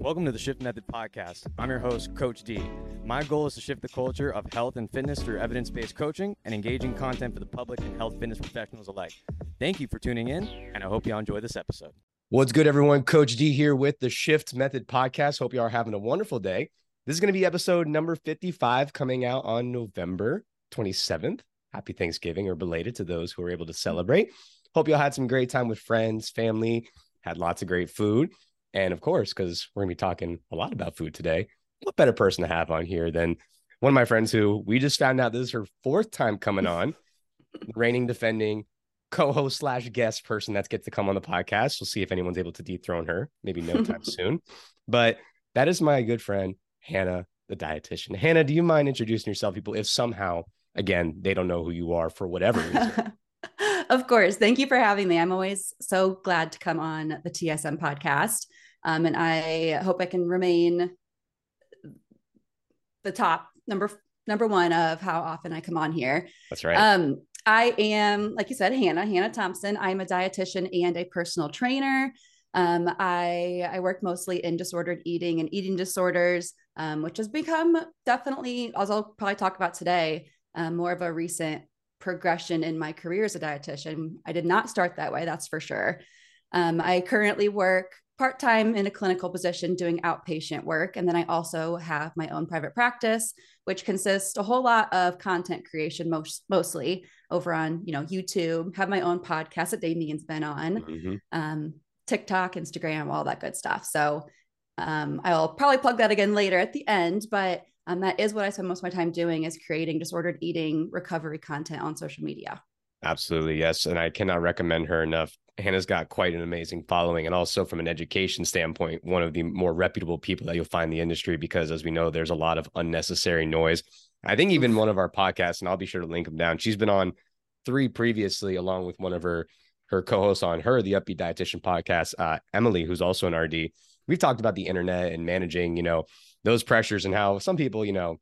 Welcome to the Shift Method Podcast. I'm your host, Coach D. My goal is to shift the culture of health and fitness through evidence based coaching and engaging content for the public and health fitness professionals alike. Thank you for tuning in, and I hope you all enjoy this episode. What's good, everyone? Coach D here with the Shift Method Podcast. Hope you are having a wonderful day. This is going to be episode number 55 coming out on November 27th. Happy Thanksgiving or belated to those who are able to celebrate. Hope you all had some great time with friends, family, had lots of great food. And of course, because we're going to be talking a lot about food today, what better person to have on here than one of my friends who we just found out this is her fourth time coming on, reigning, defending co-host slash guest person that gets to come on the podcast. We'll see if anyone's able to dethrone her, maybe no time soon. But that is my good friend Hannah, the dietitian. Hannah, do you mind introducing yourself, people, if somehow again they don't know who you are for whatever reason? of course. Thank you for having me. I'm always so glad to come on the TSM podcast. Um, and I hope I can remain the top number number one of how often I come on here. That's right. Um, I am, like you said, Hannah, Hannah Thompson. I'm a dietitian and a personal trainer. Um, I I work mostly in disordered eating and eating disorders, um, which has become definitely, as I'll probably talk about today, um, more of a recent progression in my career as a dietitian. I did not start that way, that's for sure. Um, I currently work part time in a clinical position doing outpatient work. And then I also have my own private practice, which consists a whole lot of content creation, most, mostly over on you know YouTube. Have my own podcast that Damien's been on, mm-hmm. um, TikTok, Instagram, all that good stuff. So um, I'll probably plug that again later at the end, but um, that is what I spend most of my time doing is creating disordered eating recovery content on social media. Absolutely, yes. And I cannot recommend her enough. Hannah's got quite an amazing following, and also from an education standpoint, one of the more reputable people that you'll find in the industry because, as we know, there's a lot of unnecessary noise. I think even one of our podcasts, and I'll be sure to link them down. She's been on three previously, along with one of her her co-hosts on her the Upbeet Dietitian podcast, uh, Emily, who's also an RD. We've talked about the internet and managing, you know, those pressures and how some people, you know,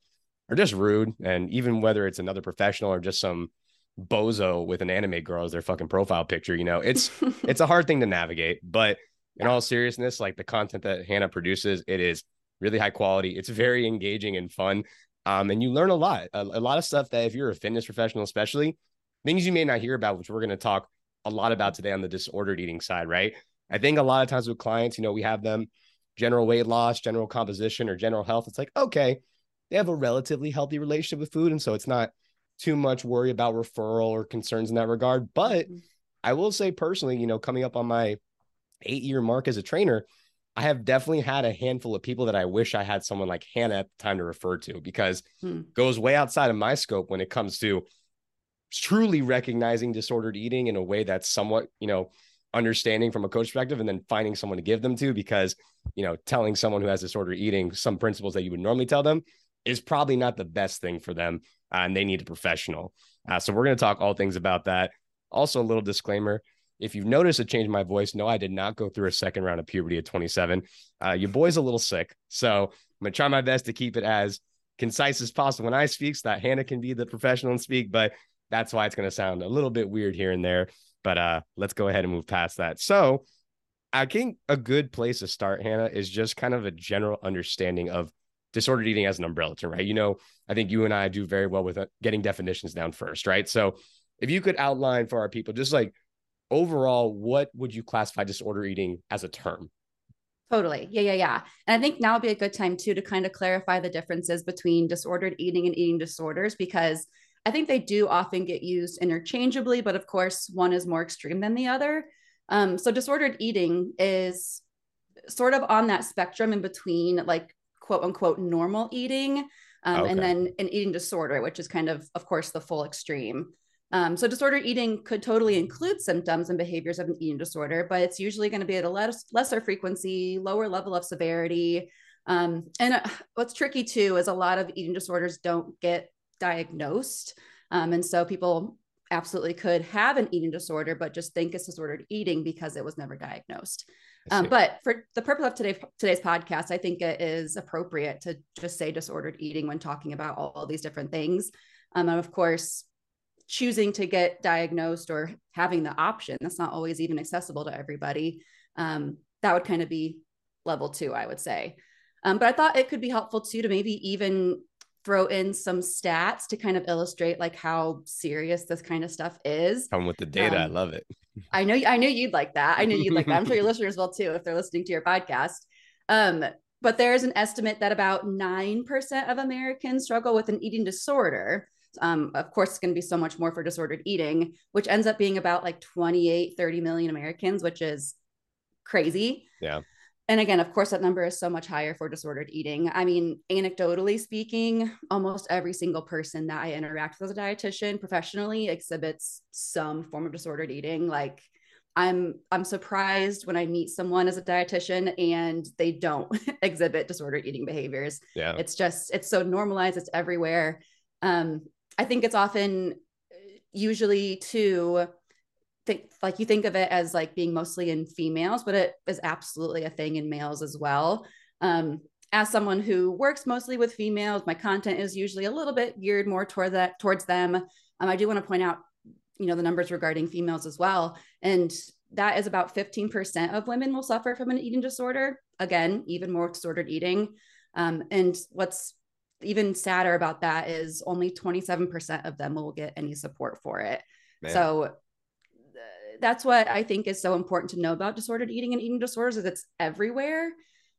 are just rude, and even whether it's another professional or just some bozo with an anime girl as their fucking profile picture. You know, it's it's a hard thing to navigate, but in all seriousness, like the content that Hannah produces, it is really high quality. It's very engaging and fun. Um, and you learn a lot, a, a lot of stuff that if you're a fitness professional, especially things you may not hear about, which we're going to talk a lot about today on the disordered eating side, right? I think a lot of times with clients, you know, we have them general weight loss, general composition, or general health. It's like, okay, they have a relatively healthy relationship with food. And so it's not too much worry about referral or concerns in that regard. But mm-hmm. I will say personally, you know, coming up on my eight year mark as a trainer, I have definitely had a handful of people that I wish I had someone like Hannah at the time to refer to because hmm. goes way outside of my scope when it comes to truly recognizing disordered eating in a way that's somewhat, you know, understanding from a coach perspective and then finding someone to give them to because, you know, telling someone who has disordered eating some principles that you would normally tell them is probably not the best thing for them uh, and they need a professional. Uh, so we're going to talk all things about that. Also, a little disclaimer. If you've noticed a change in my voice, no, I did not go through a second round of puberty at 27. Uh, your boy's a little sick. So I'm going to try my best to keep it as concise as possible when I speak so that Hannah can be the professional and speak. But that's why it's going to sound a little bit weird here and there. But uh, let's go ahead and move past that. So I think a good place to start, Hannah, is just kind of a general understanding of disordered eating as an umbrella term, right? You know, I think you and I do very well with uh, getting definitions down first, right? So if you could outline for our people, just like overall, what would you classify disorder eating as a term? Totally. Yeah, yeah, yeah. And I think now would be a good time too to kind of clarify the differences between disordered eating and eating disorders because I think they do often get used interchangeably, but of course, one is more extreme than the other. Um, so disordered eating is sort of on that spectrum in between like quote unquote normal eating um, okay. and then an eating disorder which is kind of of course the full extreme. Um, so disorder eating could totally include symptoms and behaviors of an eating disorder but it's usually going to be at a less, lesser frequency lower level of severity. Um, and uh, what's tricky too is a lot of eating disorders don't get diagnosed. Um, and so people absolutely could have an eating disorder but just think it's disordered eating because it was never diagnosed um, but for the purpose of today, today's podcast, I think it is appropriate to just say disordered eating when talking about all, all these different things. Um, and of course, choosing to get diagnosed or having the option that's not always even accessible to everybody. Um, that would kind of be level two, I would say. Um, but I thought it could be helpful too to maybe even throw in some stats to kind of illustrate like how serious this kind of stuff is. Come with the data. Um, I love it. I know I know you'd like that. I know you'd like that. I'm sure your listeners will too if they're listening to your podcast. Um, but there is an estimate that about 9% of Americans struggle with an eating disorder. Um, of course, it's going to be so much more for disordered eating, which ends up being about like 28, 30 million Americans, which is crazy. Yeah and again, of course, that number is so much higher for disordered eating. I mean, anecdotally speaking, almost every single person that I interact with as a dietitian professionally exhibits some form of disordered eating. Like, I'm I'm surprised when I meet someone as a dietitian and they don't exhibit disordered eating behaviors. Yeah, it's just it's so normalized. It's everywhere. Um, I think it's often usually too think like you think of it as like being mostly in females, but it is absolutely a thing in males as well. Um, as someone who works mostly with females, my content is usually a little bit geared more toward that towards them. Um, I do want to point out, you know, the numbers regarding females as well, and that is about 15% of women will suffer from an eating disorder. Again, even more disordered eating. Um, and what's even sadder about that is only 27% of them will get any support for it. Man. So that's what I think is so important to know about disordered eating and eating disorders is it's everywhere,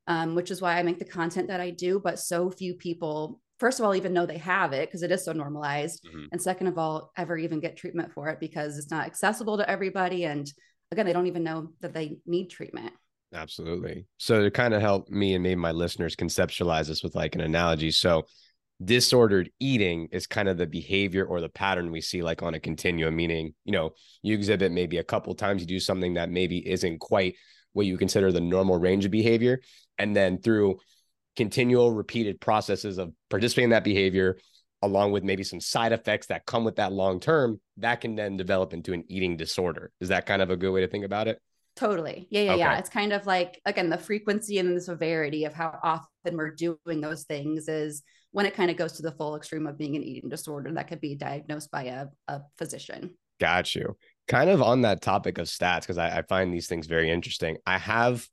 um, which is why I make the content that I do. But so few people, first of all, even know they have it because it is so normalized, mm-hmm. and second of all, ever even get treatment for it because it's not accessible to everybody, and again, they don't even know that they need treatment. Absolutely. So to kind of help me and maybe my listeners conceptualize this with like an analogy, so disordered eating is kind of the behavior or the pattern we see like on a continuum meaning you know you exhibit maybe a couple times you do something that maybe isn't quite what you consider the normal range of behavior and then through continual repeated processes of participating in that behavior along with maybe some side effects that come with that long term that can then develop into an eating disorder is that kind of a good way to think about it Totally. Yeah, yeah, okay. yeah. It's kind of like again the frequency and the severity of how often we're doing those things is when it kind of goes to the full extreme of being an eating disorder that could be diagnosed by a, a physician. Got you. Kind of on that topic of stats, because I, I find these things very interesting. I have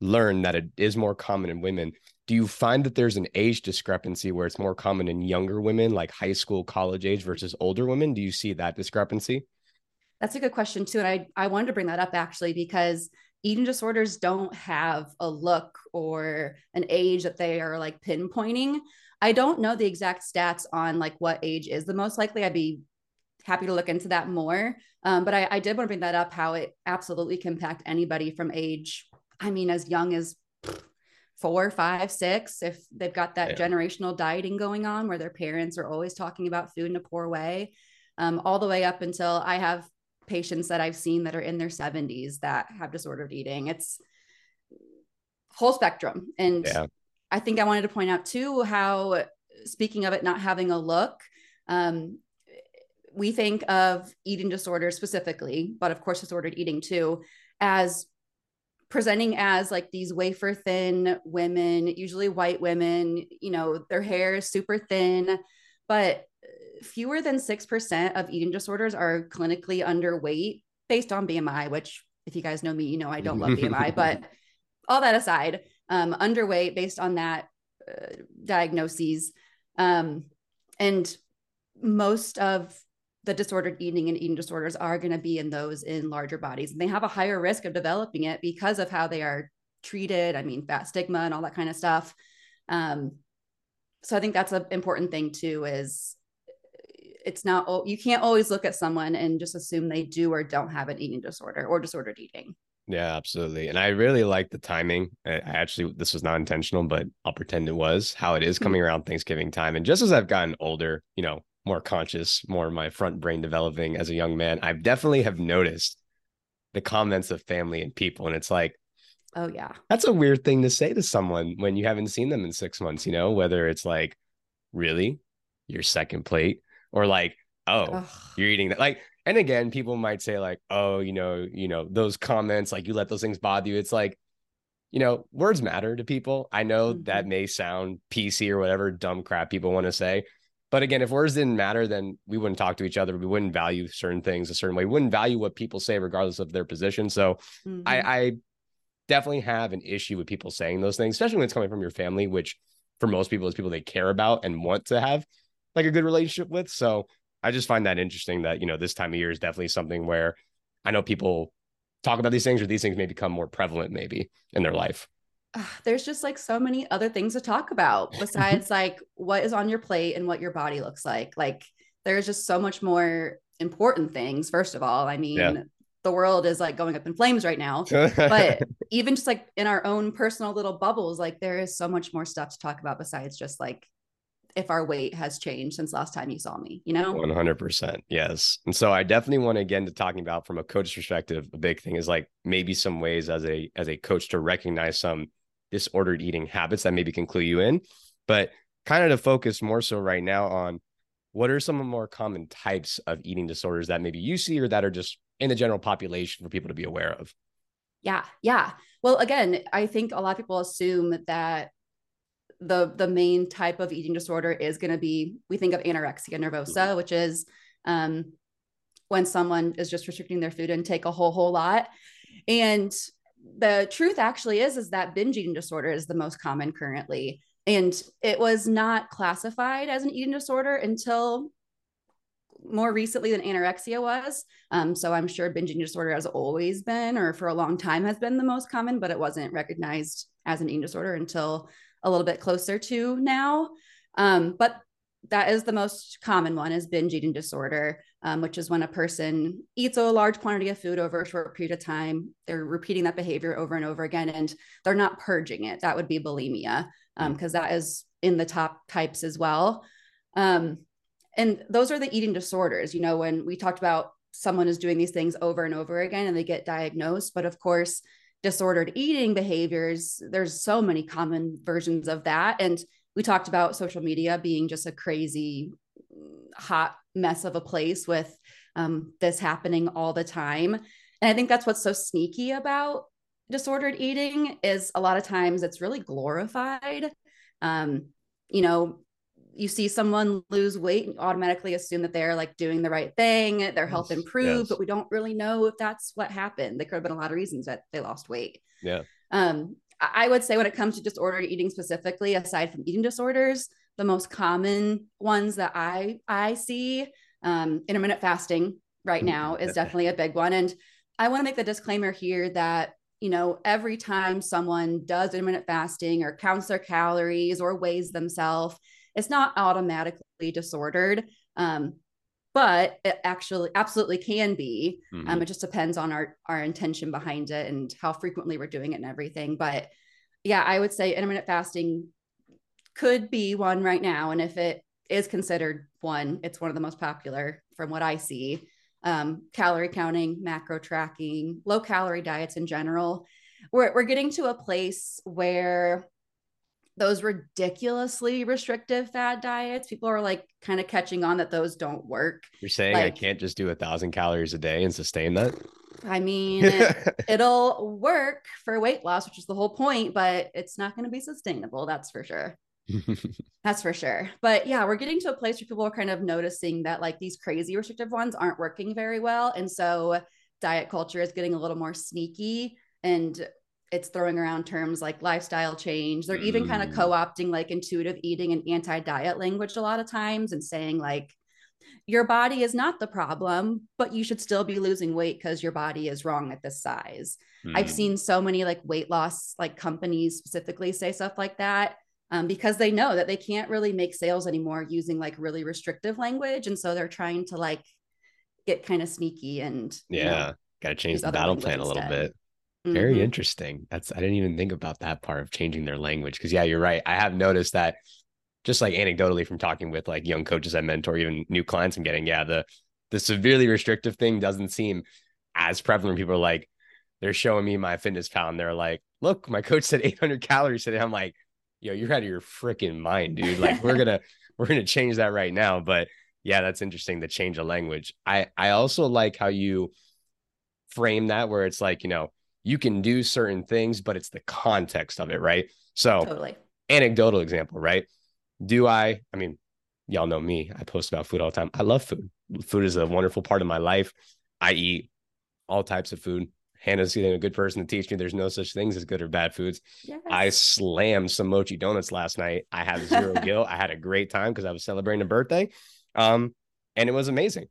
learned that it is more common in women. Do you find that there's an age discrepancy where it's more common in younger women, like high school, college age versus older women? Do you see that discrepancy? That's a good question too. And I, I wanted to bring that up actually because eating disorders don't have a look or an age that they are like pinpointing. I don't know the exact stats on like what age is the most likely. I'd be happy to look into that more. Um, but I, I did want to bring that up how it absolutely can impact anybody from age, I mean, as young as four, five, six, if they've got that yeah. generational dieting going on where their parents are always talking about food in a poor way, um, all the way up until I have patients that I've seen that are in their 70s that have disordered eating. It's whole spectrum. And yeah. I think I wanted to point out too how, speaking of it not having a look, um, we think of eating disorders specifically, but of course, disordered eating too, as presenting as like these wafer thin women, usually white women, you know, their hair is super thin, but fewer than 6% of eating disorders are clinically underweight based on BMI, which if you guys know me, you know I don't love BMI, but all that aside, um, underweight based on that uh, diagnoses. Um, and most of the disordered eating and eating disorders are going to be in those in larger bodies. And they have a higher risk of developing it because of how they are treated. I mean, fat stigma and all that kind of stuff. Um, so I think that's an important thing too, is it's not, you can't always look at someone and just assume they do or don't have an eating disorder or disordered eating. Yeah, absolutely. And I really like the timing. I actually, this was not intentional, but I'll pretend it was how it is hmm. coming around Thanksgiving time. And just as I've gotten older, you know, more conscious, more my front brain developing as a young man, I've definitely have noticed the comments of family and people. And it's like, oh, yeah, that's a weird thing to say to someone when you haven't seen them in six months, you know, whether it's like, really, your second plate, or like, oh, Ugh. you're eating that. Like, and again, people might say like, oh, you know, you know, those comments, like you let those things bother you. It's like, you know, words matter to people. I know mm-hmm. that may sound PC or whatever dumb crap people want to say. But again, if words didn't matter, then we wouldn't talk to each other. We wouldn't value certain things a certain way. We wouldn't value what people say, regardless of their position. So mm-hmm. I, I definitely have an issue with people saying those things, especially when it's coming from your family, which for most people is people they care about and want to have like a good relationship with. So I just find that interesting that, you know, this time of year is definitely something where I know people talk about these things or these things may become more prevalent maybe in their life. There's just like so many other things to talk about besides like what is on your plate and what your body looks like. Like there's just so much more important things. First of all, I mean, yeah. the world is like going up in flames right now, but even just like in our own personal little bubbles, like there is so much more stuff to talk about besides just like if our weight has changed since last time you saw me, you know? 100%. Yes. And so I definitely want to get into talking about from a coach perspective, a big thing is like maybe some ways as a as a coach to recognize some disordered eating habits that maybe can clue you in, but kind of to focus more so right now on what are some of the more common types of eating disorders that maybe you see or that are just in the general population for people to be aware of? Yeah. Yeah. Well, again, I think a lot of people assume that the the main type of eating disorder is going to be we think of anorexia nervosa mm-hmm. which is um, when someone is just restricting their food intake a whole whole lot and the truth actually is is that binge eating disorder is the most common currently and it was not classified as an eating disorder until more recently than anorexia was. Um, so I'm sure binge eating disorder has always been, or for a long time has been the most common, but it wasn't recognized as an eating disorder until a little bit closer to now. Um, but that is the most common one is binge eating disorder, um, which is when a person eats a large quantity of food over a short period of time. They're repeating that behavior over and over again, and they're not purging it. That would be bulimia, because um, that is in the top types as well. Um, and those are the eating disorders. You know, when we talked about someone is doing these things over and over again and they get diagnosed, but of course, disordered eating behaviors, there's so many common versions of that. And we talked about social media being just a crazy hot mess of a place with um, this happening all the time. And I think that's what's so sneaky about disordered eating is a lot of times it's really glorified. Um, you know, you see someone lose weight and automatically assume that they're like doing the right thing, their health yes, improved, yes. but we don't really know if that's what happened. There could have been a lot of reasons that they lost weight. Yeah. Um, I would say when it comes to disordered eating specifically, aside from eating disorders, the most common ones that I I see, um, intermittent fasting right now is definitely a big one. And I want to make the disclaimer here that you know every time someone does intermittent fasting or counts their calories or weighs themselves it's not automatically disordered um, but it actually absolutely can be. Mm-hmm. um, it just depends on our our intention behind it and how frequently we're doing it and everything. But yeah i would say intermittent fasting could be one right now. And if it is considered one it's one of the most popular from what i see. Um, calorie counting macro tracking low calorie diets in general. We're, we're getting to a place where those ridiculously restrictive fad diets, people are like kind of catching on that those don't work. You're saying like, I can't just do a thousand calories a day and sustain that? I mean, it, will work for weight loss, which is the whole point, but it's not going to be sustainable. That's for sure. that's for sure. But yeah, we're getting to a place where people are kind of noticing that like these crazy restrictive ones aren't working very well. And so diet culture is getting a little more sneaky and it's throwing around terms like lifestyle change. They're even kind of mm. co-opting like intuitive eating and anti-diet language a lot of times and saying like your body is not the problem, but you should still be losing weight because your body is wrong at this size. Mm. I've seen so many like weight loss like companies specifically say stuff like that um, because they know that they can't really make sales anymore using like really restrictive language, and so they're trying to like get kind of sneaky and yeah, you know, got to change the battle plan a little bit. Very mm-hmm. interesting. That's I didn't even think about that part of changing their language. Cause yeah, you're right. I have noticed that just like anecdotally from talking with like young coaches I mentor, even new clients I'm getting, yeah, the the severely restrictive thing doesn't seem as prevalent. People are like, they're showing me MyFitnessPal and they're like, look, my coach said 800 calories today. I'm like, yo, you're out of your freaking mind, dude. Like we're gonna we're gonna change that right now. But yeah, that's interesting to change a language. I I also like how you frame that where it's like, you know, you can do certain things, but it's the context of it, right? So, totally. anecdotal example, right? Do I, I mean, y'all know me, I post about food all the time. I love food. Food is a wonderful part of my life. I eat all types of food, Hannah's a good person to teach me there's no such things as good or bad foods. Yes. I slammed some mochi donuts last night. I had zero guilt. I had a great time because I was celebrating a birthday. Um, and it was amazing.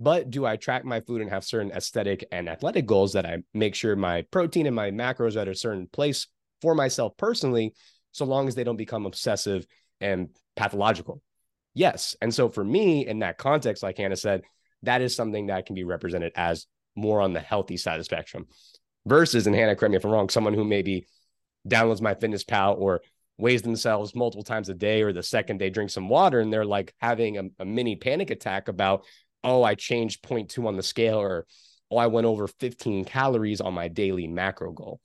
But do I track my food and have certain aesthetic and athletic goals that I make sure my protein and my macros are at a certain place for myself personally, so long as they don't become obsessive and pathological? Yes. And so for me, in that context, like Hannah said, that is something that can be represented as more on the healthy side of the spectrum versus, and Hannah, correct me if I'm wrong, someone who maybe downloads MyFitnessPal or weighs themselves multiple times a day or the second they drink some water and they're like having a, a mini panic attack about, oh, I changed 0.2 on the scale or, oh, I went over 15 calories on my daily macro goal.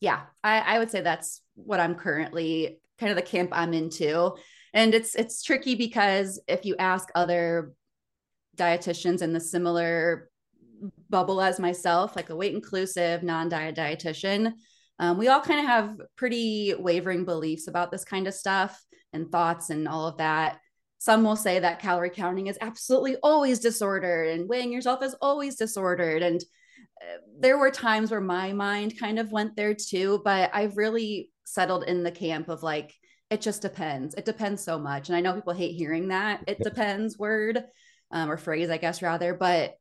Yeah, I, I would say that's what I'm currently kind of the camp I'm into. And it's it's tricky because if you ask other dietitians in the similar bubble as myself, like a weight inclusive, non diet dietitian, um, we all kind of have pretty wavering beliefs about this kind of stuff and thoughts and all of that. Some will say that calorie counting is absolutely always disordered and weighing yourself is always disordered. And uh, there were times where my mind kind of went there too, but I've really settled in the camp of like, it just depends. It depends so much. And I know people hate hearing that it depends word um, or phrase, I guess, rather, but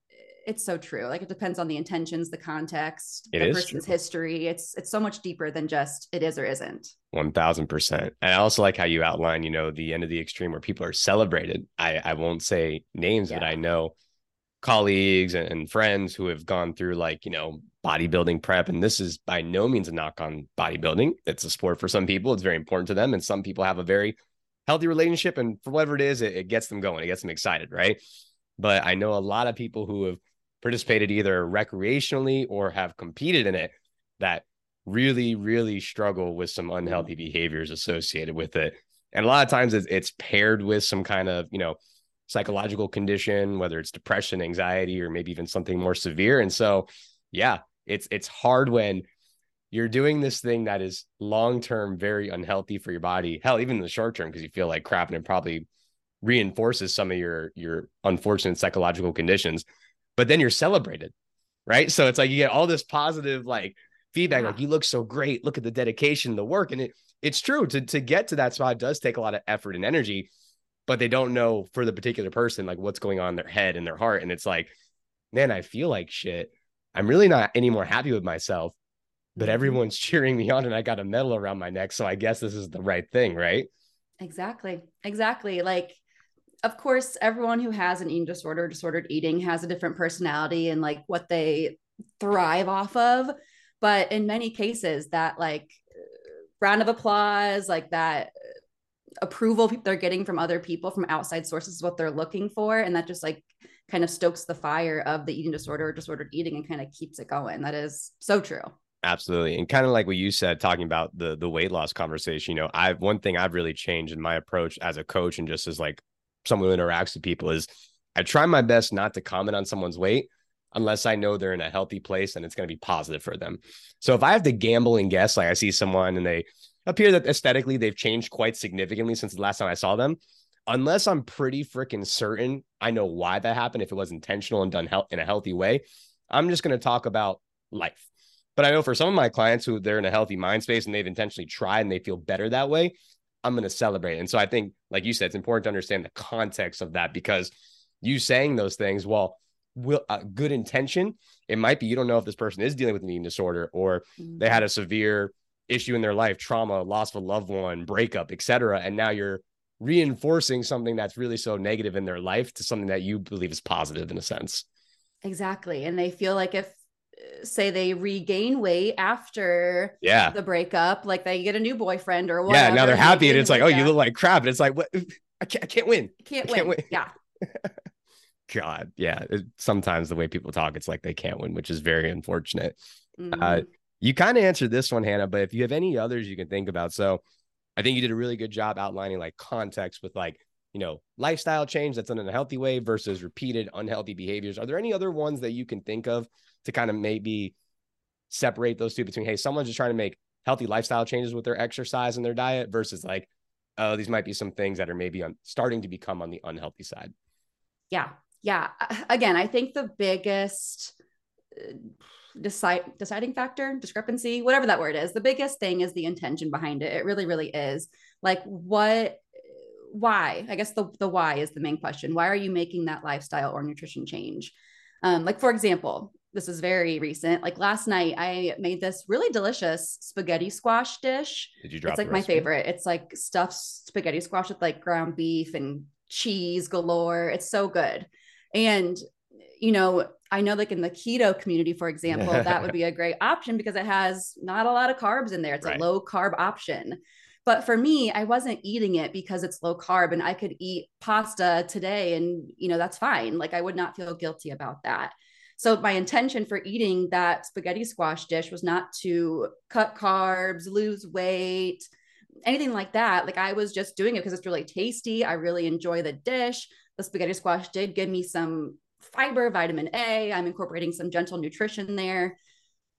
it's so true. Like it depends on the intentions, the context, it the person's true. history. It's it's so much deeper than just it is or isn't. One thousand percent. And I also like how you outline, you know, the end of the extreme where people are celebrated. I I won't say names, yeah. but I know colleagues and, and friends who have gone through like you know bodybuilding prep and this is by no means a knock on bodybuilding it's a sport for some people it's very important to them and some people have a very healthy relationship and for whatever it is it, it gets them going it gets them excited right but i know a lot of people who have participated either recreationally or have competed in it that really, really struggle with some unhealthy mm-hmm. behaviors associated with it. And a lot of times it's, it's paired with some kind of, you know, psychological condition, whether it's depression, anxiety, or maybe even something more severe. And so, yeah, it's it's hard when you're doing this thing that is long term very unhealthy for your body. Hell, even in the short term, because you feel like crap and it probably reinforces some of your your unfortunate psychological conditions but then you're celebrated, right? So it's like you get all this positive like feedback, yeah. like you look so great, look at the dedication, the work, and it it's true to to get to that spot does take a lot of effort and energy, but they don't know for the particular person like what's going on in their head and their heart, and it's like, man, I feel like shit. I'm really not any more happy with myself, but mm-hmm. everyone's cheering me on, and I got a medal around my neck, so I guess this is the right thing, right? Exactly. Exactly. Like of course, everyone who has an eating disorder, disordered eating, has a different personality and like what they thrive off of. But in many cases, that like round of applause, like that approval they're getting from other people, from outside sources, is what they're looking for. And that just like kind of stokes the fire of the eating disorder or disordered eating and kind of keeps it going. That is so true. Absolutely. And kind of like what you said, talking about the the weight loss conversation, you know, I've one thing I've really changed in my approach as a coach and just as like someone who interacts with people is I try my best not to comment on someone's weight unless I know they're in a healthy place and it's going to be positive for them. So if I have to gamble and guess, like I see someone and they appear that aesthetically they've changed quite significantly since the last time I saw them, unless I'm pretty freaking certain I know why that happened, if it was intentional and done in a healthy way, I'm just going to talk about life. But I know for some of my clients who they're in a healthy mind space and they've intentionally tried and they feel better that way, I'm going to celebrate. And so I think, like you said, it's important to understand the context of that because you saying those things, well, will uh, good intention, it might be you don't know if this person is dealing with an eating disorder or mm-hmm. they had a severe issue in their life, trauma, loss of a loved one, breakup, etc. And now you're reinforcing something that's really so negative in their life to something that you believe is positive in a sense. Exactly. And they feel like if say they regain weight after yeah. the breakup like they get a new boyfriend or whatever yeah now they're happy and it's like oh you look like crap. And it's like what? I can't, I can't win. Can't, I can't win. win. yeah. God yeah. It, sometimes the way people talk it's like they can't win which is very unfortunate. Mm-hmm. uh, you kind of answered this one hannah but if you have any others you can think about. So i think you did a really good job outlining like context with like you know lifestyle change that's done in a healthy way versus repeated unhealthy behaviors. Are there any other ones that you can think of to kind of maybe separate those two between hey someone's just trying to make healthy lifestyle changes with their exercise and their diet versus like oh these might be some things that are maybe on, starting to become on the unhealthy side. Yeah. Yeah. Again i think the biggest decide deciding factor discrepancy whatever that word is the biggest thing is the intention behind it. It really really is. Like what why? I guess the, the why is the main question. Why are you making that lifestyle or nutrition change? Um, like for example this is very recent like last night i made this really delicious spaghetti squash dish did you drop it's like my favorite it's like stuffed spaghetti squash with like ground beef and cheese galore it's so good and you know I know like in the keto community, for example, that would be a great option because it has not a lot of carbs in there. It's right. a low carb option. But for me, I wasn't eating it because it's low carb and I could eat pasta today and you know that's fine. Like I would not feel guilty about that. So my intention for eating that spaghetti squash dish was not to cut carbs, lose weight, anything like that. Like I was just doing it because it's really tasty. I really enjoy the dish. The spaghetti squash did give me some fiber, vitamin A. I'm incorporating some gentle nutrition there.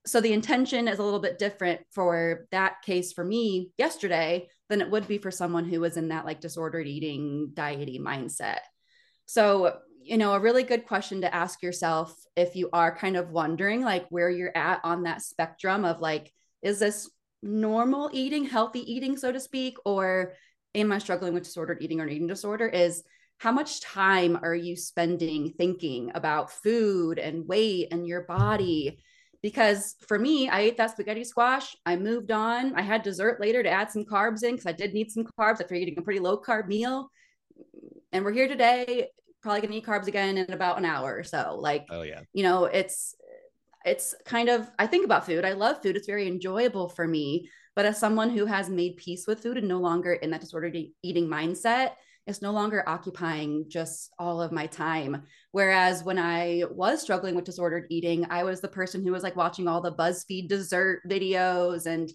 So the intention is a little bit different for that case for me yesterday than it would be for someone who was in that like disordered eating, diety mindset. So, you know, a really good question to ask yourself if you are kind of wondering like where you're at on that spectrum of like, is this normal eating, healthy eating, so to speak, or am I struggling with disordered eating or eating disorder? Is how much time are you spending thinking about food and weight and your body? Because for me, I ate that spaghetti squash. I moved on. I had dessert later to add some carbs in because I did need some carbs after eating a pretty low carb meal. And we're here today, probably gonna eat carbs again in about an hour or so. Like, oh yeah, you know, it's it's kind of I think about food. I love food. It's very enjoyable for me. But as someone who has made peace with food and no longer in that disordered eating mindset, it's no longer occupying just all of my time. Whereas when I was struggling with disordered eating, I was the person who was like watching all the BuzzFeed dessert videos and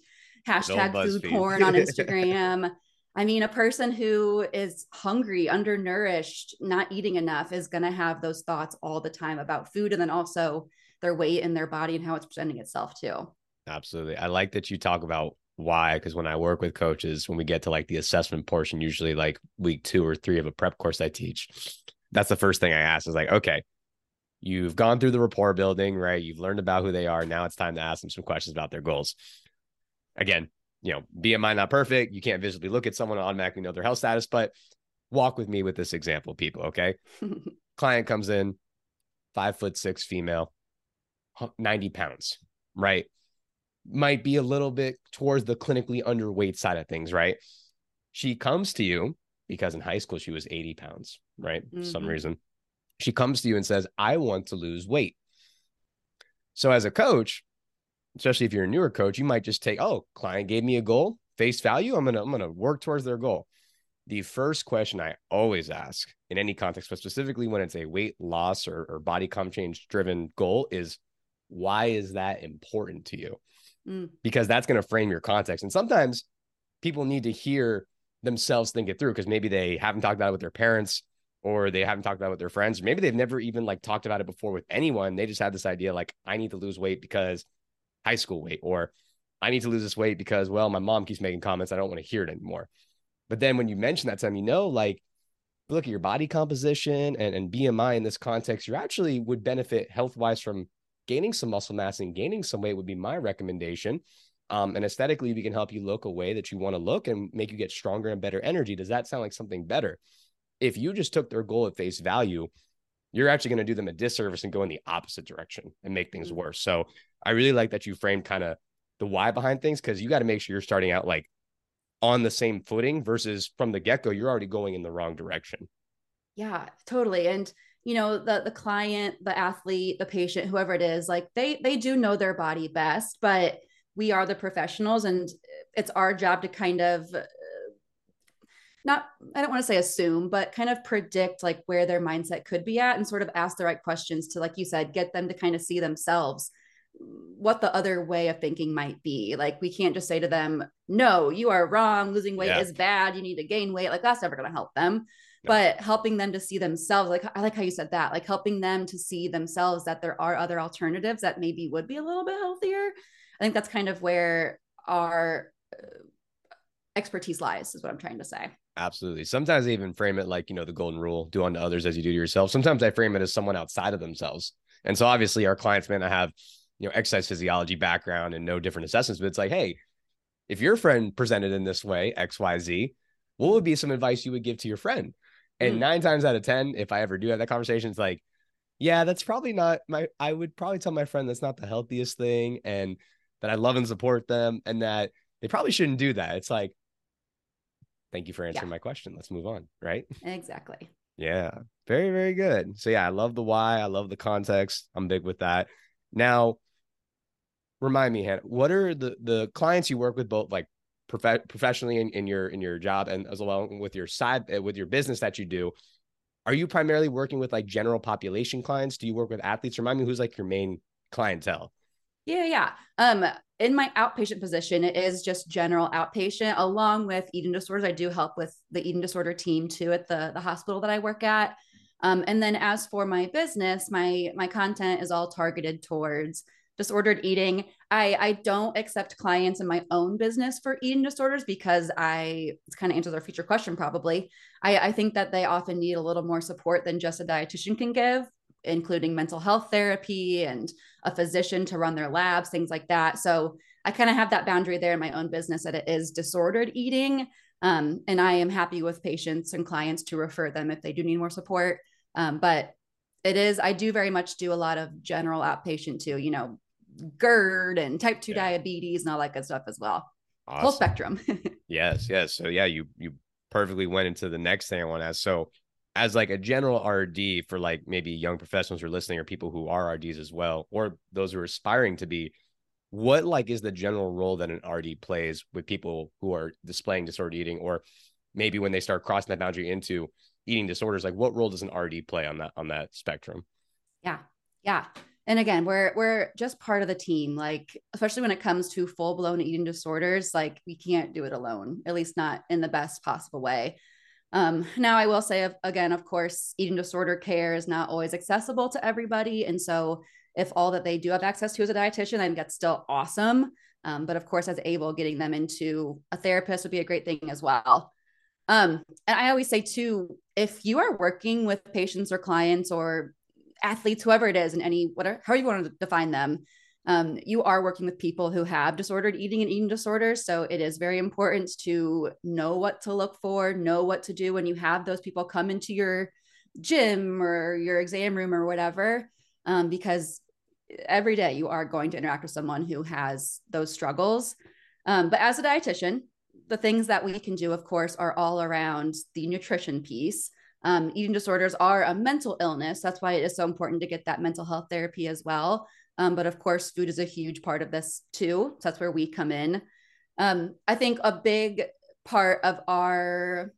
hashtag food porn on Instagram. I mean, a person who is hungry, undernourished, not eating enough is going to have those thoughts all the time about food and then also their weight and their body and how it's presenting itself too. Absolutely. I like that you talk about why because when i work with coaches when we get to like the assessment portion usually like week two or three of a prep course i teach that's the first thing i ask is like okay you've gone through the rapport building right you've learned about who they are now it's time to ask them some questions about their goals again you know bmi not perfect you can't visibly look at someone and automatically know their health status but walk with me with this example people okay client comes in five foot six female 90 pounds right might be a little bit towards the clinically underweight side of things, right? She comes to you because in high school she was 80 pounds, right? Mm-hmm. some reason. She comes to you and says, I want to lose weight. So as a coach, especially if you're a newer coach, you might just take, oh, client gave me a goal, face value. I'm gonna, I'm gonna work towards their goal. The first question I always ask in any context, but specifically when it's a weight loss or, or body comp change driven goal, is why is that important to you? mm. because that's going to frame your context. And sometimes people need to hear themselves think it through because maybe they haven't talked about it with their parents or they haven't talked about it with their friends. Maybe they've never even like talked about it before with anyone. They just had this idea like, I need to lose weight because high school weight, or I need to lose this weight because, well, my mom keeps making comments. I don't want to hear it anymore. But then when you mention that to them, you know, like, look at your body composition and, and BMI in this context, you actually would benefit health wise from gaining some muscle mass and gaining some weight would be my recommendation. Um, and aesthetically, we can help you look a way that you want to look and make you get stronger and better energy. Does that sound like something better? If you just took their goal at face value, you're actually going to do them a disservice and go in the opposite direction and make things mm-hmm. worse. So I really like that you framed kind of the why behind things because you got to make sure you're starting out like on the same footing versus from the get go, you're already going in the wrong direction. Yeah, totally. And you know the the client the athlete the patient whoever it is like they they do know their body best but we are the professionals and it's our job to kind of not i don't want to say assume but kind of predict like where their mindset could be at and sort of ask the right questions to like you said get them to kind of see themselves what the other way of thinking might be. Like we can't just say to them no you are wrong. Losing weight yeah. is bad. You need to gain weight. Like that's never going to help them. But helping them to see themselves like i like how you said that like helping them to see themselves that there are other alternatives that maybe would be a little bit healthier. I think that's kind of where our uh, expertise lies is what i'm trying to say absolutely. Sometimes i even frame it like you know the golden rule do unto others as you do to yourself. Sometimes i frame it as someone outside of themselves. And so obviously our clients may not have you know exercise physiology background and no different assessments but it's like hey if your friend presented in this way xyz what would be some advice you would give to your friend? And mm. nine times out of ten if i ever do have that conversation it's like yeah that's probably not my i would probably tell my friend that's not the healthiest thing and that i love and support them and that they probably shouldn't do that. It's like thank you for answering yeah. my question let's move on right exactly yeah very very good so yeah i love the why i love the context i'm big with that now remind me, Hannah, what are the the clients you work with both like prof- professionally in, in your in your job and as well with your side uh, with your business that you do? Are you primarily working with like general population clients? Do you work with athletes? Remind me who's like your main clientele. Yeah, yeah. Um, in my outpatient position, it is just general outpatient, along with eating disorders. I do help with the eating disorder team too at the the hospital that I work at. Um, and then as for my business, my my content is all targeted towards disordered eating. I, I don't accept clients in my own business for eating disorders because I, it's kind of answers our future question probably. I, I think that they often need a little more support than just a dietitian can give, including mental health therapy and a physician to run their labs, things like that. So I kind of have that boundary there in my own business that it is disordered eating. Um, and I am happy with patients and clients to refer them if they do need more support. Um, but it is, I do very much do a lot of general outpatient too, you know, GERD and type 2 yeah. diabetes and all that good stuff as well. Awesome. Whole spectrum. yes, yes. So yeah, you you perfectly went into the next thing I want to ask. So as like a general RD for like maybe young professionals who are listening or people who are RDs as well, or those who are aspiring to be, what like is the general role that an RD plays with people who are displaying disordered eating, or maybe when they start crossing that boundary into eating disorders, like what role does an RD play on that on that spectrum? Yeah. Yeah and again we're we're just part of the team like especially when it comes to full blown eating disorders like we can't do it alone at least not in the best possible way um, now i will say again of course eating disorder care is not always accessible to everybody and so if all that they do have access to is a dietitian i think that's still awesome. Um, but of course as able getting them into a therapist would be a great thing as well. Um, and i always say too if you are working with patients or clients or athletes, whoever it is, and any whatever, however you want to define them, um, you are working with people who have disordered eating and eating disorders. So it is very important to know what to look for, know what to do when you have those people come into your gym or your exam room or whatever, um, because every day you are going to interact with someone who has those struggles. Um, but as a dietitian, the things that we can do, of course, are all around the nutrition piece. Um, eating disorders are a mental illness. That's why it is so important to get that mental health therapy as well. Um, but of course, food is a huge part of this too. So that's where we come in. Um, I think a big part of our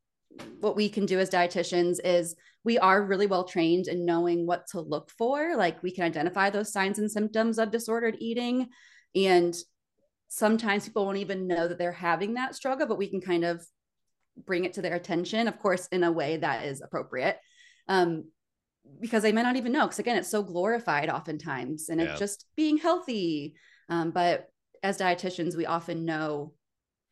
what we can do as dietitians is we are really well trained in knowing what to look for. Like we can identify those signs and symptoms of disordered eating. And sometimes people won't even know that they're having that struggle, but we can kind of bring it to their attention, of course, in a way that is appropriate. Um, because they might not even know. Because again, it's so glorified oftentimes, and yeah. it's just being healthy. Um, but as dietitians, we often know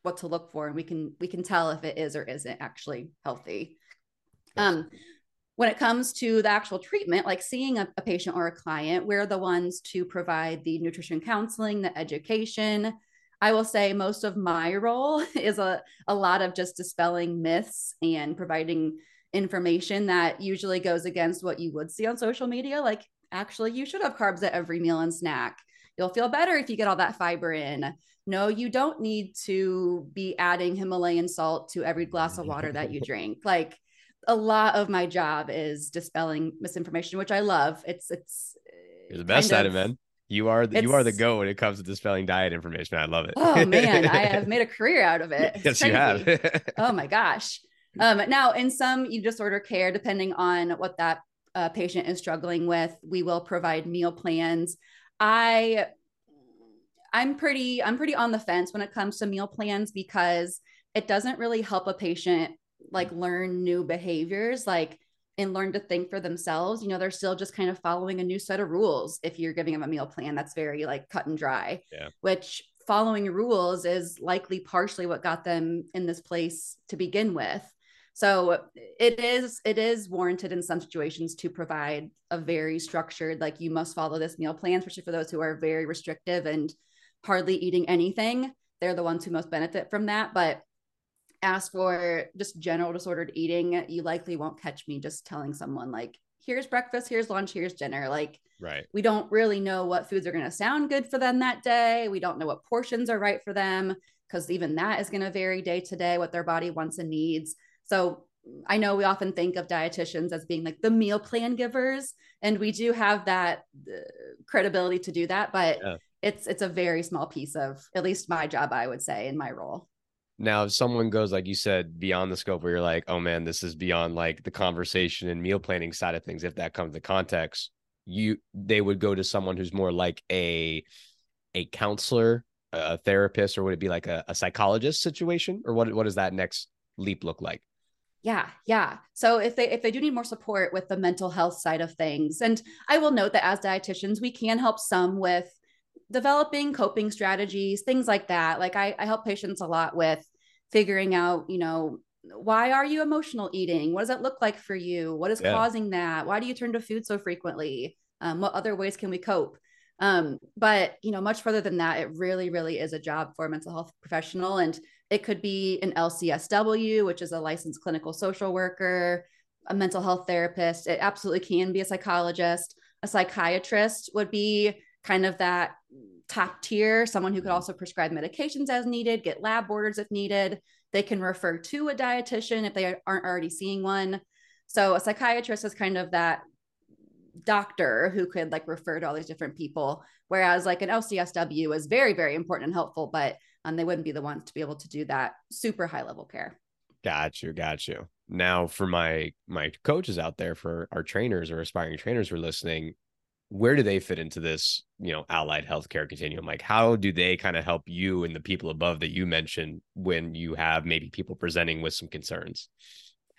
what to look for, and we can we can tell if it is or isn't actually healthy. Um, when it comes to the actual treatment, like seeing a, a, patient or a client, we're the ones to provide the nutrition counseling, the education, I will say most of my role is a, a lot of just dispelling myths and providing information that usually goes against what you would see on social media. Like, actually, you should have carbs at every meal and snack. You'll feel better if you get all that fiber in. No, you don't need to be adding Himalayan salt to every glass of water that you drink. Like, a lot of my job is dispelling misinformation, which I love. It's it's you're the uh, best at it, man. You are the, you are the go when it comes to dispelling diet information. I love it. Oh man, I have made a career out of it. yes, you have. oh my gosh. Um, now, in some eating disorder care, depending on what that uh, patient is struggling with, we will provide meal plans. I I'm pretty I'm pretty on the fence when it comes to meal plans because it doesn't really help a patient like learn new behaviors. Like and learn to think for themselves you know they're still just kind of following a new set of rules if you're giving them a meal plan that's very like cut and dry yeah. which following rules is likely partially what got them in this place to begin with So it is it is warranted in some situations to provide a very structured, like you must follow this meal plan, especially for those who are very restrictive and hardly eating anything. They're the ones who most benefit from that. But as for just general disordered eating, you likely won't catch me just telling someone like, here's breakfast, here's lunch, here's dinner. Like right. We don't really know what foods are going to sound good for them that day. We don't know what portions are right for them because even that is going to vary day to day what their body wants and needs. So I know we often think of dietitians as being like the meal plan givers, and we do have that uh, credibility to do that, but yeah. it's it's a very small piece of at least my job, I would say, in my role. Now, if someone goes like you said beyond the scope, where you're like, oh man, this is beyond like the conversation and meal planning side of things. If that comes to context, you they would go to someone who's more like a a counselor, a therapist, or would it be like a, a psychologist situation, or what what does that next leap look like? Yeah yeah. So if they if they do need more support with the mental health side of things and i will note that as dietitians we can help some with developing coping strategies things like that. Like i, I help patients a lot with figuring out you know why are you emotional eating? What does that look like for you? What is yeah. causing that? Why do you turn to food so frequently? Um, what other ways can we cope? Um, but you know much further than that it really really is a job for a mental health professional. And it could be an LCSW, which is a licensed clinical social worker, a mental health therapist. It absolutely can be a psychologist. A psychiatrist would be kind of that top tier, someone who could mm-hmm. also prescribe medications as needed, get lab orders if needed. They can refer to a dietitian if they aren't already seeing one. So a psychiatrist is kind of that doctor who could like refer to all these different people whereas like an lcsw is very very important and helpful but and they wouldn't be the ones to be able to do that super high level care. Got you, got you. Now, for my my coaches out there, for our trainers or aspiring trainers who are listening, where do they fit into this, you know, allied healthcare continuum? Like, how do they kind of help you and the people above that you mentioned when you have maybe people presenting with some concerns?